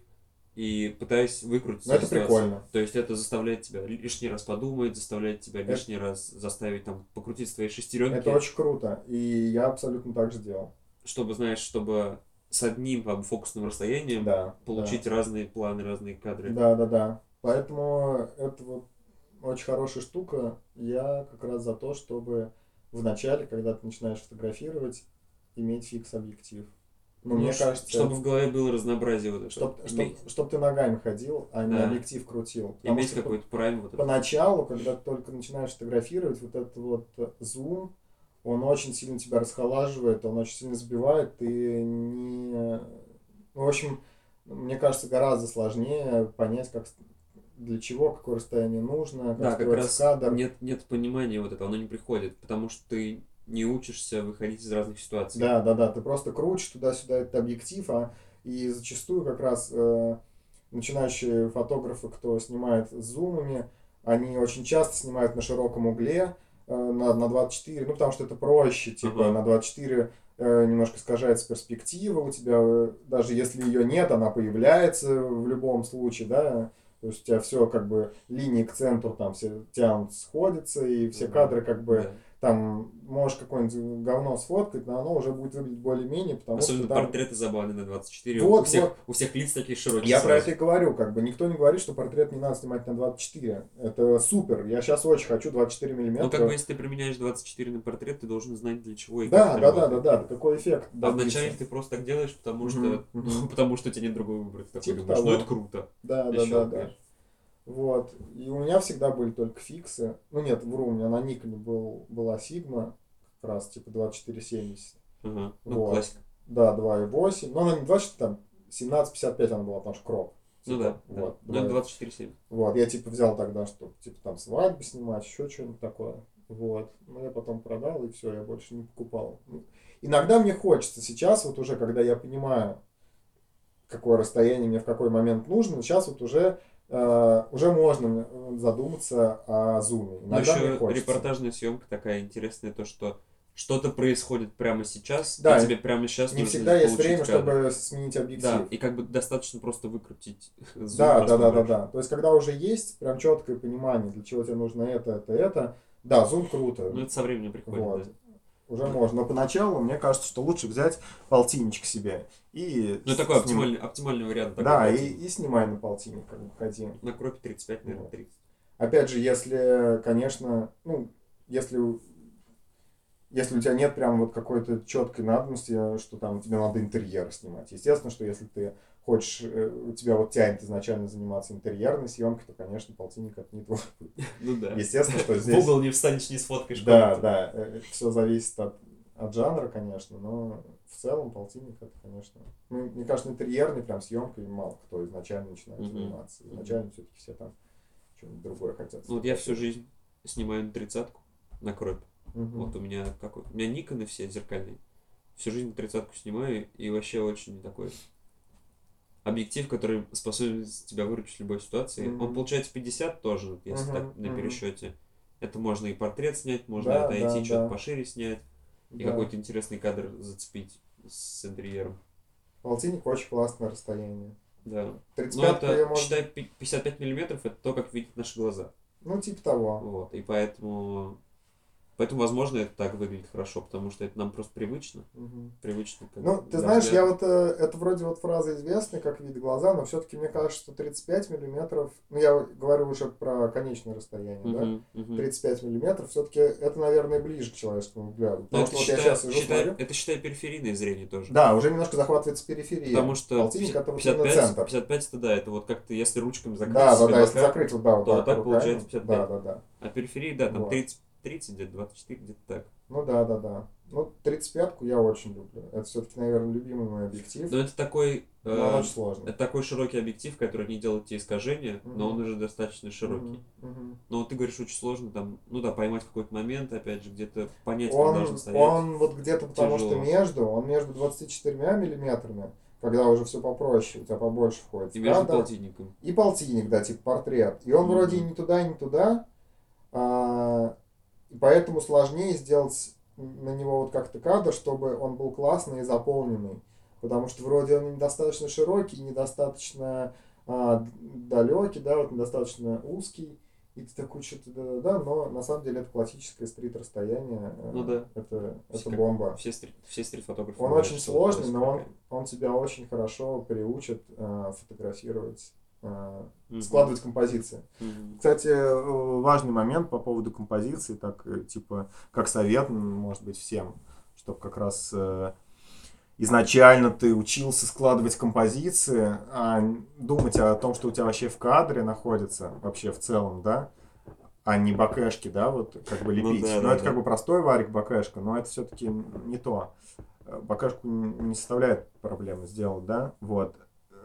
и пытаясь выкрутиться. Ну, это из ситуации. прикольно. То есть это заставляет тебя лишний раз подумать, заставляет тебя Это- лишний раз заставить там покрутить свои шестеренки, Это очень круто. И я абсолютно так же делал. чтобы, знаешь, чтобы с одним фокусным расстоянием Да. получить разные планы, разные кадры. Да, да, да. Поэтому это вот очень хорошая штука. Я как раз за то, чтобы в начале, когда ты начинаешь фотографировать, иметь фикс-объектив. Ну, мне кажется, чтобы в голове было разнообразие вот это. чтоб, Иметь, чтоб ты ногами ходил, а не Да. объектив крутил. Потому иметь какой-то прайм вот. Поначалу, когда ты только начинаешь фотографировать, вот этот вот зум, он очень сильно тебя расхолаживает, он очень сильно сбивает, ты не... Ну, в общем, мне кажется, гораздо сложнее понять, как для чего, какое расстояние нужно, как Да, как раз кадр. нет, нет понимания вот этого, оно не приходит, потому что ты не учишься выходить из разных ситуаций. Да, да, да, ты просто крутишь туда-сюда этот объектив, а и зачастую как раз э, начинающие фотографы, кто снимает с зумами, они очень часто снимают на широком угле, э, на, на 24, ну потому что это проще, типа Ага. на 24 э, немножко искажается перспектива у тебя, э, даже если ее нет, она появляется в любом случае, да, то есть у тебя все как бы линии к центру там все тянут, сходятся, и все кадры как бы Да. Там можешь какое-нибудь говно сфоткать, но оно уже будет выглядеть более-менее, потому Особенно что там... портреты забавные на 24. Вот, у, всех, вот. у всех лица такие широкие. Я про сразу. это и говорю, как бы никто не говорит, что портрет не надо снимать на 24. Это супер. Я сейчас очень хочу 24 миллиметра. Ну, как бы, если ты применяешь 24 на портрет, ты должен знать для чего и Да, как да, да, да, да, какой эффект. А вначале ты просто так делаешь, потому что, ну, [LAUGHS] потому что у тебя нет другого выбора. Ты такой Типа думаешь, ну это круто. Да, да, да, да. Вот. И у меня всегда были только фиксы. Ну нет, вру, у меня на Никоне был, была Сигма, как раз типа 2470. Ага. Ну, Вот. классика. Да, 2.8. Но она не 24, там 17.55 она была, потому что кроп. Ну Типа, да, да. Вот, Ну, 2.8. 24-7. Вот, я типа взял тогда, чтобы типа там свадьбы снимать, еще что-нибудь такое. Вот. Но я потом продал, и все, я больше не покупал. Ну, Иногда мне хочется сейчас, вот уже, когда я понимаю, какое расстояние мне в какой момент нужно, сейчас вот уже, уже можно э, задуматься о зуме. Ну, Иногда мне еще репортажная съемка такая интересная, то, что что-то происходит прямо сейчас, Да, и тебе прямо сейчас Не нужно всегда есть время, кадр. чтобы сменить объектив. Да, и как бы достаточно просто выкрутить [LAUGHS] зум Да, да, да, да, да. То есть, когда уже есть прям четкое понимание, для чего тебе нужно это, это, это, да, зум круто. Ну, это со временем приходит, Вот. да. Уже можно. Но поначалу, мне кажется, что лучше взять полтинничек себе и... Ну, такой сним- оптимальный, оптимальный вариант. такой Да, и, и снимай на полтинник, как бы ходи. На кропе 35, наверное, Вот. 30. Опять же, если, конечно, ну, если, если у тебя нет прям вот какой-то четкой надобности, что там тебе надо интерьер снимать. Естественно, что если ты хочешь, э, у тебя вот тянет изначально заниматься интерьерной съемкой, то, конечно, полтинник это не твой путь. Ну да. Естественно, что В [LAUGHS] здесь... угол не встанешь, не сфоткаешь. Да, да, все зависит от, от жанра, конечно, но в целом полтинник это, конечно. Ну, мне кажется, интерьерной прям съемкой мало кто изначально начинает заниматься. Изначально все-таки все там что-нибудь другое хотят. Ну, вот я всю жизнь снимаю на тридцатку на кропе. Мгм. Вот у меня какой? У меня Никоны все зеркальные. Всю жизнь на тридцатку снимаю и вообще очень такой объектив, который способен тебя выручить в любой ситуации. Мгм. Он получается 50 тоже, если Мгм, так на пересчете. Это можно и портрет снять, можно Да, отойти, да, что-то да. пошире снять, и Да. какой-то интересный кадр зацепить с интерьером. Полтинник очень классное расстояние. Да. Ну, 35 это, ее можно... считай, пи- 55 миллиметров, это то, как видят наши глаза. Ну, типа того. Вот, и поэтому... Поэтому, возможно, это так выглядит хорошо, потому что это нам просто привычно. Мгм. Привычно. как Ну, ты знаешь, я вот, э, это вроде вот фраза известная, как вид глаза, но все-таки мне кажется, что 35 миллиметров, ну, я говорю уже про конечное расстояние, да? Мгм, мгм. 35 миллиметров, все-таки это, наверное, ближе к человеческому взгляду. Потому это, что вот я считай, сейчас считай- смотрю. это считай периферийное зрение тоже. Да, уже немножко захватывается периферия. Потому что полтинник это вот именно 55, центр. 55 это да, это вот как-то если ручками закрыть Да, да, да, если закрыть вот, да, вот так так руками. получается 55. Да, да, да. а периферия, да, там Вот. 30, 30 где-то 24, где-то так. Ну да, да, да. Ну, 35-ку я очень люблю. Это все-таки, наверное, любимый мой объектив. Но это такой, Но э, он очень сложный. это такой широкий объектив, который не делает те искажения, но Мгм. он уже достаточно широкий. Мгм. Но вот ты говоришь, очень сложно там, ну да, поймать какой-то момент, опять же, где-то понять, как должен Он, стоять. он вот где-то потому что Тяжело. между, он между 24 миллиметрами, когда уже все попроще, у тебя побольше входит. И между кадр, полтинником. И полтинник, да, типа портрет. И он Мгм. вроде и не туда, и не туда. а, и поэтому сложнее сделать на него вот как-то кадр, чтобы он был классный и заполненный. Потому что вроде он недостаточно широкий, недостаточно а, далекий, да, вот недостаточно узкий. И ты такой что-то да-да-да, но на самом деле это классическое стрит-расстояние. э, Ну да. Это, Все это бомба. Все, стрит, все стрит-фотографы. Он очень сложный, но он, он тебя очень хорошо приучит э, фотографировать, э, складывать композиции. Мгм. Кстати, э, важный момент по поводу композиции, так э, типа как совет, может быть, всем, чтобы как раз э, изначально ты учился складывать композиции, а думать о том, что у тебя вообще в кадре находится, вообще в целом, да, а не бакешки, да, вот как бы Ну лепить. да, но да, это да. как бы простой варик бакешка, но это все-таки не то. Бакешку не составляет проблемы сделать, да, вот.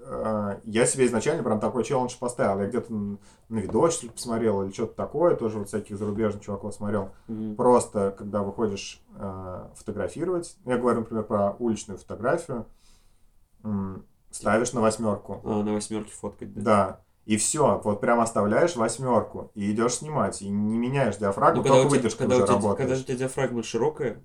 Э, Я себе изначально прям такой челлендж поставил. Я где-то на видосе посмотрел или что-то такое, тоже вот всяких зарубежных чуваков смотрел. Мгм. Просто, когда выходишь э, фотографировать, я говорю, например, про уличную фотографию, ставишь на восьмерку. А, на восьмерке фоткать, да? Да. И все, вот прям оставляешь восьмерку и идешь снимать. И не меняешь диафрагму, Ну, только тебя, выдержкой когда, уже тебя, работаешь. когда у тебя диафрагма широкая,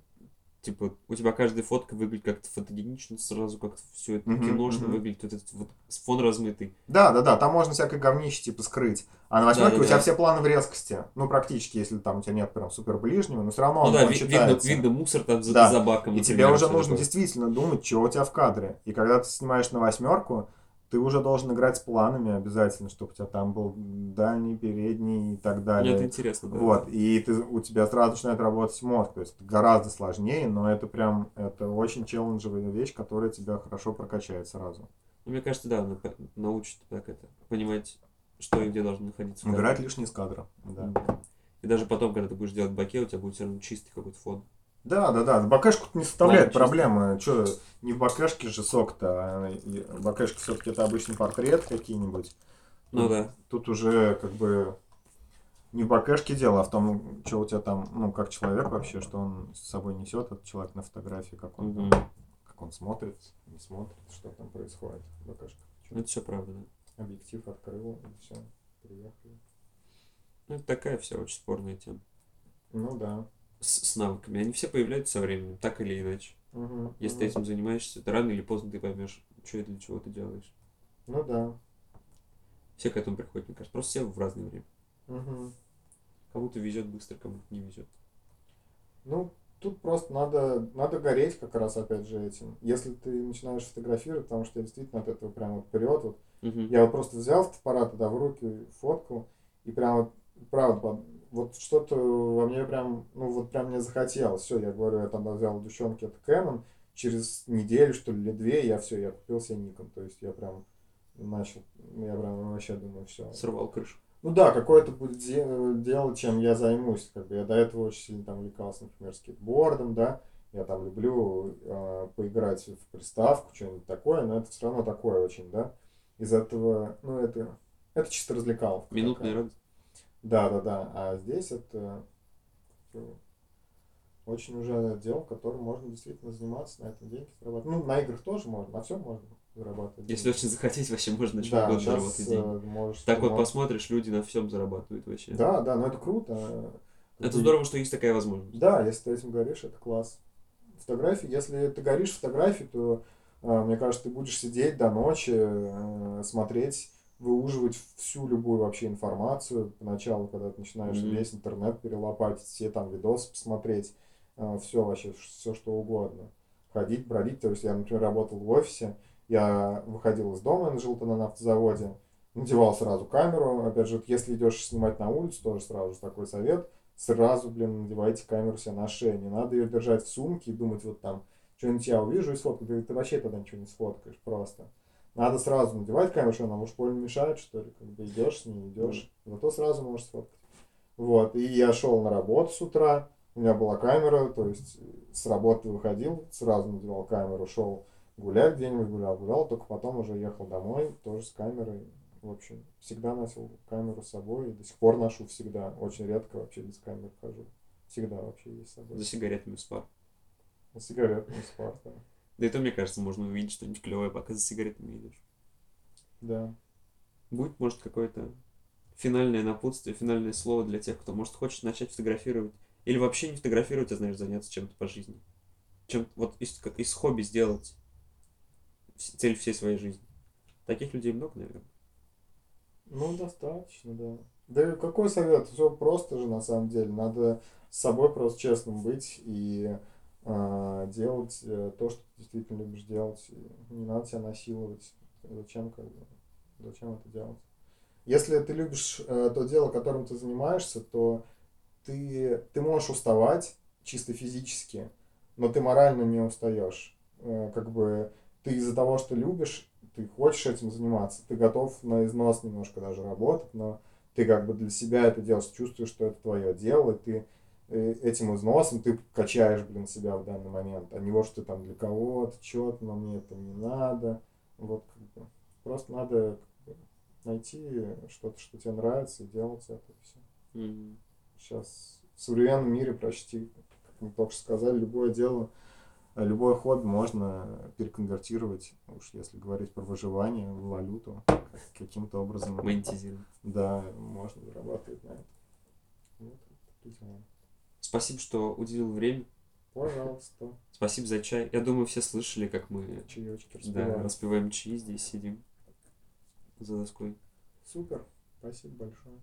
типа, у тебя каждая фотка выглядит как-то фотогенично, сразу как-то все это Мгм, киношно мгм. выглядит, вот этот вот фон размытый. Да, да, да, там можно всякое говнище типа скрыть. А на восьмерке у Да-да-да. тебя все планы в резкости. Ну, практически, если там у тебя нет прям супер ближнего, но все равно Ну он, да, он ви- видно, читается. видно мусор там за, Да. за баком. И например, тебе уже нужно такое. действительно думать, что у тебя в кадре. И когда ты снимаешь на восьмерку, ты уже должен играть с планами обязательно, чтобы у тебя там был дальний, передний и так далее. это интересно, да. Вот, и ты, у тебя сразу начинает работать мозг, то есть это гораздо сложнее, но это прям, это очень челленджевая вещь, которая тебя хорошо прокачает сразу. Ну, Мне кажется, да, научит так это, понимать, что и где должно находиться. Убирать лишнее из кадра, да. И даже потом, когда ты будешь делать баке, у тебя будет все равно чистый какой-то фон. Да, да, да. Бакешку не составляет Ладно, проблемы. Че, не в бакешке же сок-то. а и Бакешки все-таки это обычный портрет какие-нибудь. Ну Тут- да. Тут уже как бы не в бакешке дело, а в том, что у тебя там, ну, как человек вообще, что он с собой несет, этот человек на фотографии, как он, Мгм. как он смотрит, не смотрит, что там происходит в бакешке. Ну, Это все правда, да. Объектив открыл, и все, приехали. Ну, это такая вся очень спорная тема. Ну да. С, с навыками. Они все появляются со временем, так или иначе. Мгм, Если ты мгм. этим занимаешься, то рано или поздно ты поймешь, что и для чего ты делаешь. Ну да. Все к этому приходят, мне кажется. Просто все в разное время. Мгм. Кому-то везет быстро, кому-то не везет. Ну, тут просто надо, надо гореть как раз опять же этим. Если ты начинаешь фотографировать, потому что я действительно от этого прям вот вперед. Вот. Мгм. Я вот просто взял фотоаппарат, тогда в руки фотку, и прям вот, правда, вот что-то во мне прям, ну вот прям мне захотелось. Все, я говорю, я там взял девчонки это Canon, через неделю, что ли, или две, я все, я купил себе Nikon. То есть я прям начал, я прям вообще думаю, все. Сорвал крышу. Ну да, какое-то будет де- дело, чем я займусь. Как бы я до этого очень сильно там увлекался, например, скейтбордом, да. Я там люблю э, поиграть в приставку, что-нибудь такое, но это все равно такое очень, да. Из этого, ну это, это чисто развлекаловка. Минутная такая. радость. Да, да, да. А здесь это очень уже дело, которым можно действительно заниматься, на этом деньги зарабатывать. Ну, на играх тоже можно, на всем можно зарабатывать. Если деньги. очень захотеть, вообще можно на чем да, угодно заработать деньги. э, можешь... Так вот посмотришь, люди на всем зарабатывают вообще. Да, да, но это круто. Это Ты- здорово, что есть такая возможность. Да, если ты этим горишь, это класс. Фотографии, если ты горишь фотографии, то, э, мне кажется, ты будешь сидеть до ночи, э, смотреть, выуживать всю любую вообще информацию. Поначалу, когда ты начинаешь Мгм. весь интернет перелопатить, все там видосы посмотреть, все вообще, все что угодно. Ходить, бродить. То есть я, например, работал в офисе, я выходил из дома, я жил тогда на автозаводе, надевал сразу камеру. Опять же, вот если идешь снимать на улицу, тоже сразу же такой совет. Сразу, блин, надевайте камеру себе на шею. Не надо ее держать в сумке и думать, вот там, что-нибудь я увижу и сфоткаю. Ты, ты вообще тогда ничего не сфоткаешь просто. Надо сразу надевать камеру, что она, может, больно мешает, что ли? Как бы идешь с ней, идешь. Зато сразу можешь сфоткать. Вот. И я шел на работу с утра, у меня была камера, то есть с работы выходил, сразу надевал камеру, шел гулять где-нибудь, гулял, гулял, только потом уже ехал домой, тоже с камерой. В общем, всегда носил камеру с собой, и до сих пор ношу всегда. Очень редко вообще без камеры хожу. Всегда вообще есть с собой. За сигаретами спар. Сигаретный спорт, да. Да и то, мне кажется, можно увидеть что-нибудь клевое, пока за сигаретами идешь. Да. Будет, может, какое-то финальное напутствие, финальное слово для тех, кто, может, хочет начать фотографировать. Или вообще не фотографировать, а, знаешь, заняться чем-то по жизни. Чем вот из, как из хобби сделать цель всей своей жизни. Таких людей много, наверное. Ну, достаточно, да. Да и какой совет? Все просто же на самом деле. Надо с собой просто честным быть и делать э, то, что ты действительно любишь делать. Не надо себя насиловать. Зачем, как бы, зачем это делать? Если ты любишь э, то дело, которым ты занимаешься, то ты, ты можешь уставать чисто физически, но ты морально не устаешь. Э, как бы ты из-за того, что любишь, ты хочешь этим заниматься, ты готов на износ немножко даже работать, но ты как бы для себя это делаешь, чувствуешь, что это твое дело, и ты этим износом ты качаешь, блин, себя в данный момент, а не вот, что ты там для кого-то, что-то, но мне это не надо. Вот как бы. Просто надо найти что-то, что тебе нравится, и делать это все. М. Сейчас в современном мире почти, как мы только что сказали, любое дело, э, любое хобби можно переконвертировать, уж если говорить про выживание, в валюту как- каким-то образом. Монетизируем. Да, можно зарабатывать на это. Вот. Спасибо, что уделил время. Пожалуйста, Спасибо за чай. Я думаю, все слышали, как мы чаечки да, распиваем. распиваем чаи, здесь сидим за доской. Супер, спасибо большое.